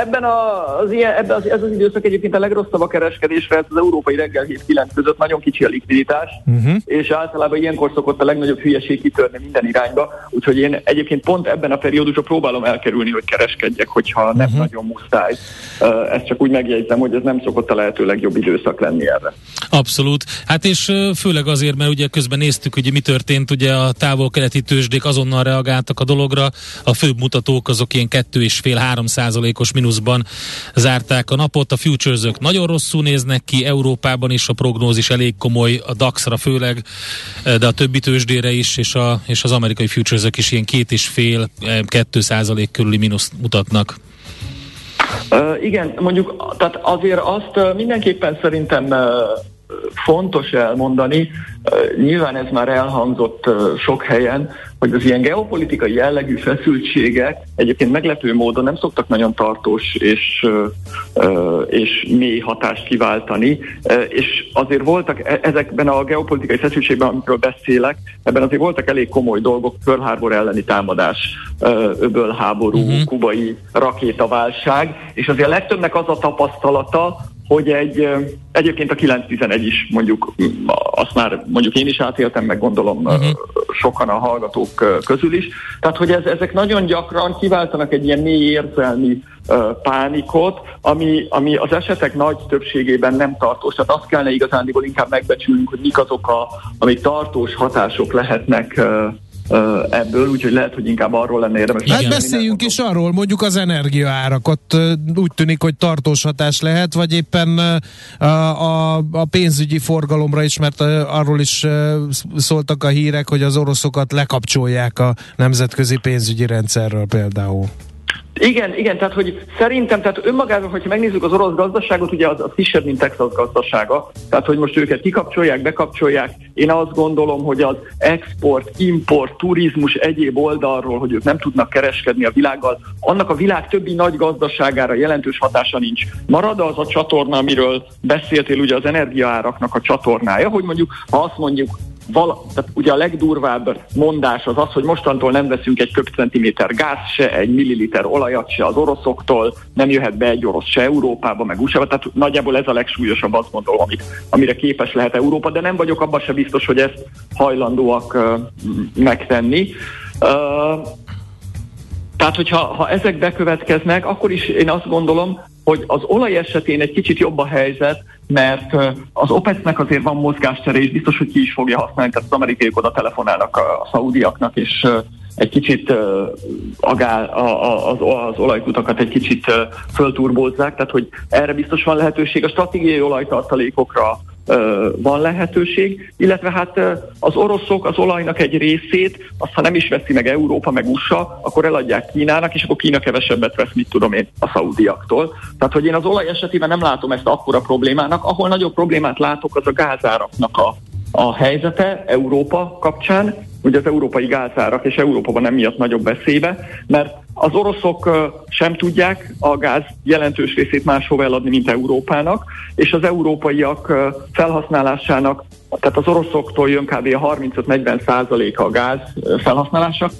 ebben a, az ilyen, ebben az, ez az időszak egyébként a legrosszabb a kereskedésre, ez az európai reggel 7-9 között nagyon kicsi a likviditás, uh-huh. és általában ilyenkor szokott a legnagyobb hülyeség kitörni minden irányba, úgyhogy én egyébként pont ebben a periódusban próbálom elkerülni, hogy kereskedjek, hogyha uh-huh. nem mhm. nagyon muszáj. Ezt csak úgy megjegyzem, hogy ez nem szokott a lehető legjobb időszak lenni erre. Abszolút. Hát és főleg azért, mert ugye közben néztük, hogy mi történt, ugye a távol-keleti tőzsdék azonnal reagáltak a dologra, a főbb mutatók azok ilyen 2,5-3 százalékos mínuszban zárták a napot. A futures nagyon rosszul néznek ki, Európában is a prognózis elég komoly, a DAX-ra főleg, de a többi tőzsdére is, és, a, és az amerikai futures is ilyen két és fél, kettő százalék körüli mínusz mutatnak. Uh, igen, mondjuk, tehát azért azt mindenképpen szerintem uh, fontos elmondani, nyilván ez már elhangzott sok helyen, hogy az ilyen geopolitikai jellegű feszültségek egyébként meglepő módon nem szoktak nagyon tartós és, és mély hatást kiváltani, és azért voltak e, ezekben a geopolitikai feszültségben, amikről beszélek, ebben azért voltak elég komoly dolgok, Pearl Harbor elleni támadás, öbölháború, uh-huh. kubai rakétaválság, és azért a legtöbbnek az a tapasztalata, hogy egy, egyébként a 9-11 is mondjuk, azt már mondjuk én is átéltem, meg gondolom uh-huh. sokan a hallgatók közül is. Tehát, hogy ez, ezek nagyon gyakran kiváltanak egy ilyen mély érzelmi uh, pánikot, ami, ami az esetek nagy többségében nem tartós. Tehát azt kellene igazándiból inkább megbecsülnünk, hogy mik azok, a, amik tartós hatások lehetnek uh, ebből, úgyhogy lehet, hogy inkább arról lenne érdemes. Hát beszéljünk is arról, mondjuk az energiaárakat úgy tűnik, hogy tartós hatás lehet, vagy éppen a, a, a pénzügyi forgalomra is, mert arról is szóltak a hírek, hogy az oroszokat lekapcsolják a nemzetközi pénzügyi rendszerről például. Igen, igen, tehát hogy szerintem, tehát önmagában, hogyha megnézzük az orosz gazdaságot, ugye az, az kisebb, mint Texas gazdasága, tehát hogy most őket kikapcsolják, bekapcsolják, én azt gondolom, hogy az export, import, turizmus egyéb oldalról, hogy ők nem tudnak kereskedni a világgal, annak a világ többi nagy gazdaságára jelentős hatása nincs. Marad az a csatorna, amiről beszéltél, ugye az energiaáraknak a csatornája, hogy mondjuk, ha azt mondjuk, vala, tehát ugye a legdurvább mondás az az, hogy mostantól nem veszünk egy köbcentiméter gáz se, egy milliliter olajat se az oroszoktól, nem jöhet be egy orosz se Európába, meg usa tehát nagyjából ez a legsúlyosabb, azt mondom, amit, amire képes lehet Európa, de nem vagyok abban se biztos, hogy ezt hajlandóak uh, megtenni. Uh, tehát, hogyha ha ezek bekövetkeznek, akkor is én azt gondolom, hogy az olaj esetén egy kicsit jobb a helyzet, mert az OPEC-nek azért van mozgástere, és biztos, hogy ki is fogja használni, tehát az amerikaiak oda telefonálnak a szaudiaknak, és egy kicsit agál, az, az olajkutakat egy kicsit fölturbózzák, tehát hogy erre biztos van lehetőség. A stratégiai olajtartalékokra van lehetőség, illetve hát az oroszok az olajnak egy részét, azt ha nem is veszi meg Európa, meg USA, akkor eladják Kínának, és akkor Kína kevesebbet vesz, mit tudom én, a szaudiaktól. Tehát, hogy én az olaj esetében nem látom ezt akkora problémának, ahol nagyobb problémát látok, az a gázáraknak a, a helyzete Európa kapcsán, ugye az európai gázárak, és Európában nem miatt nagyobb veszélybe, mert az oroszok sem tudják a gáz jelentős részét máshova eladni, mint Európának, és az európaiak felhasználásának, tehát az oroszoktól jön kb. a 35-40 százaléka a gáz felhasználása,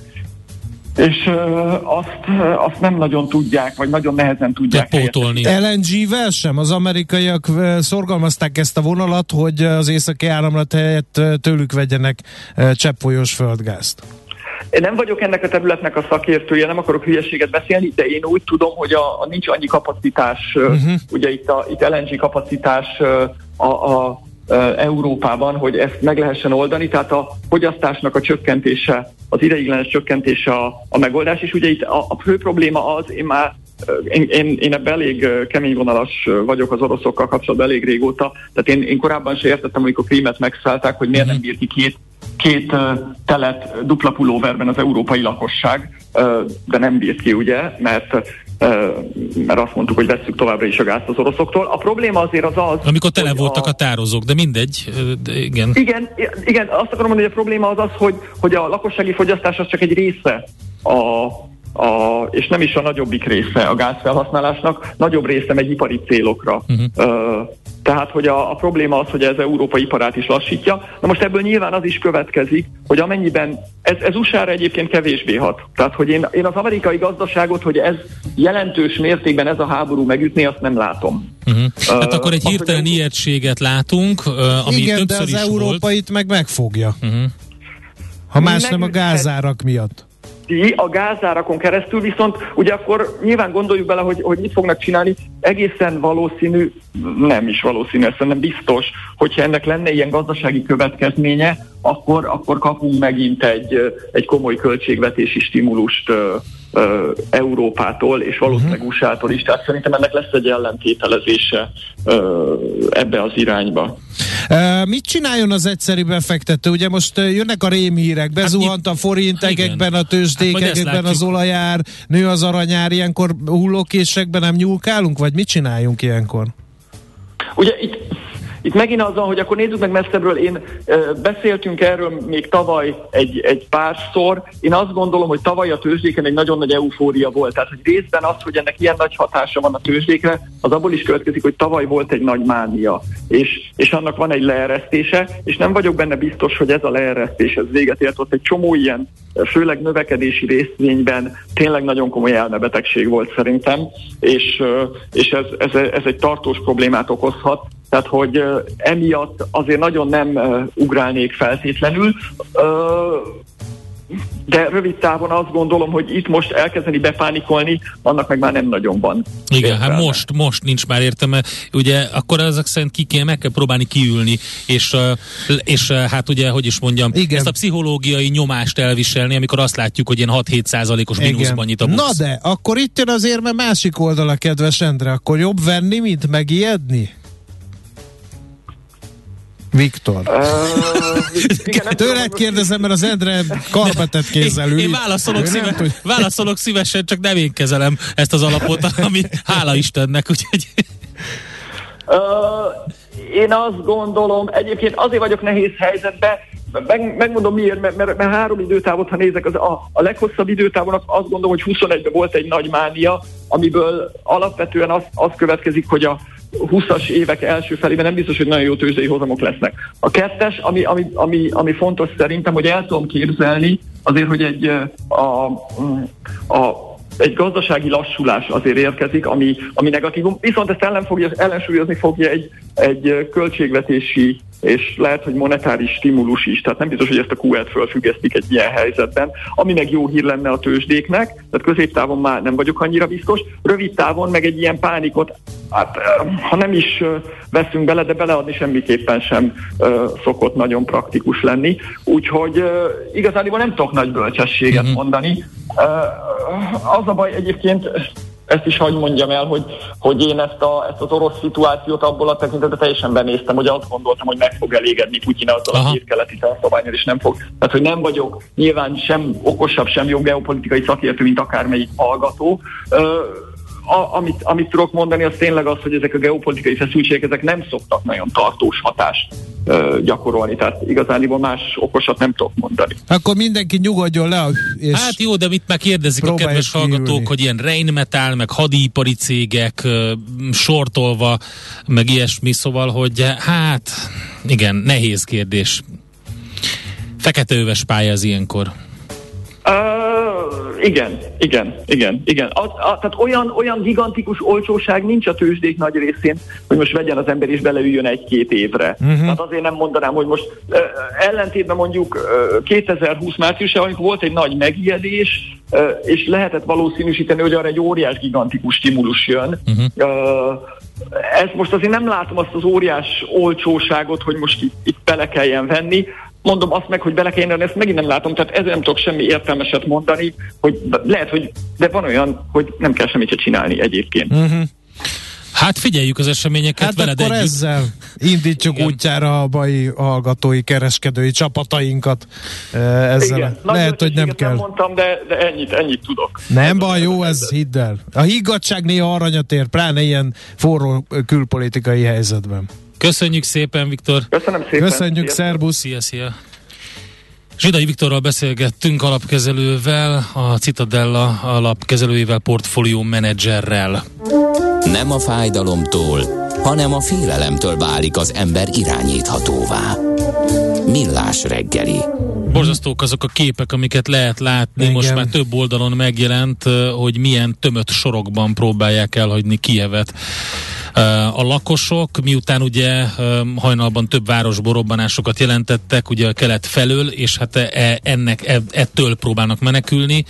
és uh, azt, azt nem nagyon tudják, vagy nagyon nehezen tudják pótolni. LNG-vel sem? Az amerikaiak szorgalmazták ezt a vonalat, hogy az északi áramlat helyett tőlük vegyenek cseppfolyós földgázt. Én nem vagyok ennek a területnek a szakértője, nem akarok hülyeséget beszélni, de én úgy tudom, hogy a, a nincs annyi kapacitás, uh-huh. ugye itt, a, itt LNG kapacitás a, a Európában, hogy ezt meg lehessen oldani, tehát a fogyasztásnak a csökkentése, az ideiglenes csökkentése a, a megoldás, és ugye itt a, a fő probléma az, én már én, én, én ebben elég kemény vonalas vagyok az oroszokkal kapcsolatban elég régóta, tehát én, én korábban se értettem, amikor Krímet megszállták, hogy miért nem mhm. bír ki két, két telet dupla pulóverben az európai lakosság, de nem bírt ki, ugye, mert mert azt mondtuk, hogy vesszük továbbra is a gázt az oroszoktól. A probléma azért az az... Amikor tele voltak a... a tározók, de mindegy, de igen. Igen, igen, azt akarom mondani, hogy a probléma az az, hogy, hogy a lakossági fogyasztás az csak egy része a, a, és nem is a nagyobbik része a gázfelhasználásnak, nagyobb része megy ipari célokra. Uh-huh. Uh, tehát, hogy a, a probléma az, hogy ez európai iparát is lassítja. Na most ebből nyilván az is következik, hogy amennyiben, ez, ez USA-ra egyébként kevésbé hat. Tehát, hogy én, én az amerikai gazdaságot, hogy ez jelentős mértékben ez a háború megütné, azt nem látom. Uh-huh. Hát uh, akkor egy hirtelen ijegységet látunk, uh, ami Igen, de az európait meg megfogja. Uh-huh. Ha más nem a gázárak miatt ki a gázárakon keresztül, viszont ugye akkor nyilván gondoljuk bele, hogy, hogy mit fognak csinálni, egészen valószínű, nem is valószínű, nem biztos, hogyha ennek lenne ilyen gazdasági következménye, akkor, akkor kapunk megint egy, egy komoly költségvetési stimulust Európától, és valószínűleg uh-huh. USA-tól is. Tehát szerintem ennek lesz egy ellentételezése ebbe az irányba. Mit csináljon az egyszerű befektető? Ugye most jönnek a rémhírek, bezuhant a forint egekben, a tőzsdék hát az olajár, nő az aranyár, ilyenkor hullókésekben nem nyúlkálunk, vagy mit csináljunk ilyenkor? Ugye itt itt megint az van, hogy akkor nézzük meg messzebbről, én beszéltünk erről még tavaly egy, egy párszor, én azt gondolom, hogy tavaly a tőzsdéken egy nagyon nagy eufória volt, tehát hogy részben az, hogy ennek ilyen nagy hatása van a tőzsdékre, az abból is következik, hogy tavaly volt egy nagy mánia, és, és annak van egy leeresztése, és nem vagyok benne biztos, hogy ez a leeresztés ez véget ért, ott egy csomó ilyen, főleg növekedési részvényben tényleg nagyon komoly elmebetegség volt szerintem, és, és ez, ez, ez egy tartós problémát okozhat, tehát, hogy emiatt azért nagyon nem ugrálnék feltétlenül. De rövid távon azt gondolom, hogy itt most elkezdeni bepánikolni, annak meg már nem nagyon van. Igen, értelme. hát most, most nincs már értelme. Ugye akkor ezek szerint ki kell, meg kell próbálni kiülni, és, és hát ugye, hogy is mondjam, Igen. ezt a pszichológiai nyomást elviselni, amikor azt látjuk, hogy ilyen 6-7 százalékos mínuszban nyit a busz. Na de, akkor itt jön az érme másik oldala, kedves Endre, akkor jobb venni, mint megijedni? Viktor. Uh, Tőled kérdezem, mert az Endre karbetet kézzel ül. Én, én válaszolok, szíve, nem, válaszolok szívesen, csak nem én kezelem ezt az alapot, ami hála Istennek, úgyhogy... Uh, én azt gondolom, egyébként azért vagyok nehéz helyzetben, meg, megmondom miért, mert, mert, mert három időtávot, ha nézek, az a, a leghosszabb időtávon azt gondolom, hogy 21-ben volt egy nagy mánia, amiből alapvetően az, az következik, hogy a, 20-as évek első felében nem biztos, hogy nagyon jó tőzsdei hozamok lesznek. A kettes, ami, ami, ami, ami fontos szerintem, hogy el tudom képzelni, azért, hogy egy, a, a, egy gazdasági lassulás azért érkezik, ami, ami negatívum, viszont ezt ellen fogja, ellensúlyozni fogja egy, egy költségvetési és lehet, hogy monetáris stimulus is, tehát nem biztos, hogy ezt a QE-t fölfüggesztik egy ilyen helyzetben, ami meg jó hír lenne a tőzsdéknek, tehát középtávon már nem vagyok annyira biztos, rövid távon meg egy ilyen pánikot, hát ha nem is veszünk bele, de beleadni semmiképpen sem szokott nagyon praktikus lenni, úgyhogy igazán nem tudok nagy bölcsességet mm-hmm. mondani. Az a baj egyébként, ezt is hagyd mondjam el, hogy, hogy én ezt, a, ezt az orosz szituációt abból a tekintetben teljesen benéztem, hogy azt gondoltam, hogy meg fog elégedni Putyin azzal Aha. a két keleti tartományal, és nem fog. Tehát, hogy nem vagyok nyilván sem okosabb, sem jobb geopolitikai szakértő, mint akármelyik hallgató. Ö, a, amit, amit tudok mondani, az tényleg az, hogy ezek a geopolitikai feszültségek, ezek nem szoktak nagyon tartós hatást ö, gyakorolni, tehát igazániból más okosat nem tudok mondani. Akkor mindenki nyugodjon le. És hát jó, de mit megkérdezik a kedves kiülni. hallgatók, hogy ilyen Rheinmetall, meg hadipari cégek ö, sortolva, meg ilyesmi, szóval, hogy hát igen, nehéz kérdés. Feketeöves pálya az ilyenkor. Uh, igen, igen, igen, igen. A, a, tehát olyan, olyan gigantikus olcsóság nincs a tőzsdék nagy részén, hogy most vegyen az ember és beleüljön egy-két évre. Uh-huh. Tehát azért nem mondanám, hogy most uh, ellentétben mondjuk uh, 2020 márciusában, amikor volt egy nagy megijedés, uh, és lehetett valószínűsíteni, hogy arra egy óriás gigantikus stimulus jön. Uh-huh. Uh, ezt most azért nem látom azt az óriás olcsóságot, hogy most itt, itt bele kelljen venni mondom azt meg, hogy bele kellene, ezt megint nem látom, tehát ezzel nem tudok semmi értelmeset mondani, hogy lehet, hogy de van olyan, hogy nem kell semmit csinálni egyébként. Uh-huh. Hát figyeljük az eseményeket hát veled akkor együtt. ezzel indítsuk Igen. útjára a mai hallgatói, kereskedői csapatainkat. Ezzel Igen. lehet, hogy nem kell. Nem mondtam, de, de ennyit, ennyit tudok. Nem baj, jó ez, hidd el. A higgadság néha aranyat ér, pláne ilyen forró külpolitikai helyzetben. Köszönjük szépen, Viktor. Köszönöm szépen. Köszönjük, szervusz. Szia, szia. Zsidai Viktorral beszélgettünk alapkezelővel, a Citadella alapkezelőjével, portfólió menedzserrel. Nem a fájdalomtól, hanem a félelemtől válik az ember irányíthatóvá. Millás reggeli. Borzasztók azok a képek, amiket lehet látni, Igen. most már több oldalon megjelent, hogy milyen tömött sorokban próbálják elhagyni Kievet a lakosok, miután ugye hajnalban több városból robbanásokat jelentettek, ugye a kelet felől, és hát e, ennek, e, ettől próbálnak menekülni.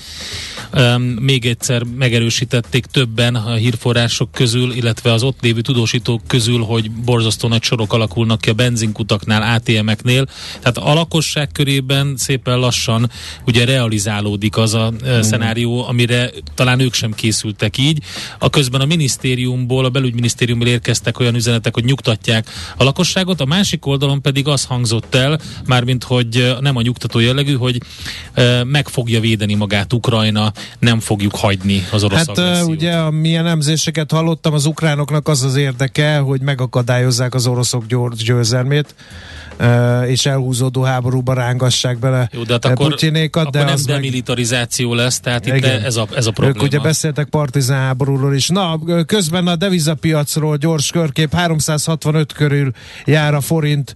Még egyszer megerősítették többen a hírforrások közül, illetve az ott lévő tudósítók közül, hogy borzasztó nagy sorok alakulnak ki a benzinkutaknál, ATM-eknél. Tehát a lakosság körében szépen lassan ugye realizálódik az a mm. szenárió, amire talán ők sem készültek így. A közben a minisztériumból, a belügyminisztérium minisztériumból érkeztek olyan üzenetek, hogy nyugtatják a lakosságot, a másik oldalon pedig az hangzott el, mármint hogy nem a nyugtató jellegű, hogy meg fogja védeni magát Ukrajna, nem fogjuk hagyni az orosz Hát agressziót. ugye, milyen emzéseket hallottam, az ukránoknak az az érdeke, hogy megakadályozzák az oroszok győzelmét és elhúzódó háborúba rángassák bele Jó, de hát akkor, Putyinékat. Akkor de nem demilitarizáció meg... lesz, tehát itt ez a, ez a probléma. Ők ugye beszéltek partizán háborúról is. Na, közben a devizapiacról gyors körkép 365 körül jár a forint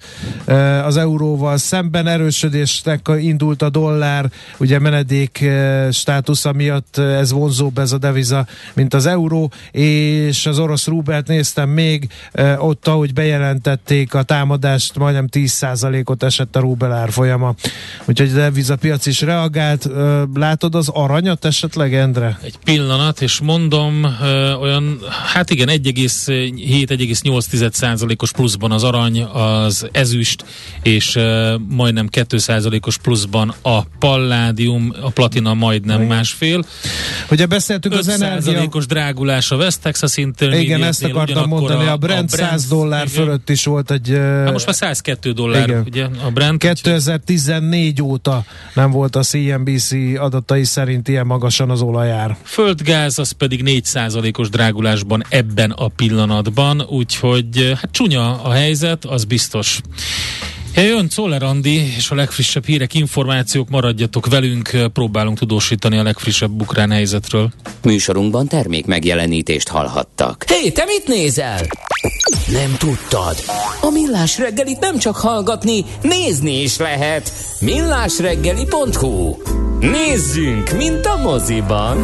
az euróval szemben erősödésnek indult a dollár, ugye menedék státusza miatt ez vonzóbb ez a deviza, mint az euró, és az orosz rubelt néztem még, ott ahogy bejelentették a támadást, majdnem 10 10%-ot esett a rubel árfolyama. Úgyhogy a devizapiac is reagált. Látod az aranyat esetleg, Endre? Egy pillanat, és mondom, olyan, hát igen, 1,7-1,8%-os pluszban az arany, az ezüst, és majdnem 2%-os pluszban a palládium, a platina majdnem igen. másfél. Ugye beszéltünk az energia... os drágulás a West Texas Intermediate Igen, ezt akartam mondani, a Brent, a Brent 100 dollár igen. fölött is volt egy... Hát most már 102 dollár, Igen. ugye a Brent. 2014 óta nem volt a CNBC adatai szerint ilyen magasan az olajár. Földgáz az pedig 4%-os drágulásban ebben a pillanatban, úgyhogy hát csúnya a helyzet, az biztos. Jön Czoller Andi, és a legfrissebb hírek, információk, maradjatok velünk, próbálunk tudósítani a legfrissebb ukrán helyzetről. Műsorunkban termék megjelenítést hallhattak. Hé, hey, te mit nézel? Nem tudtad? A Millás reggelit nem csak hallgatni, nézni is lehet. millásreggeli.hu Nézzünk, mint a moziban!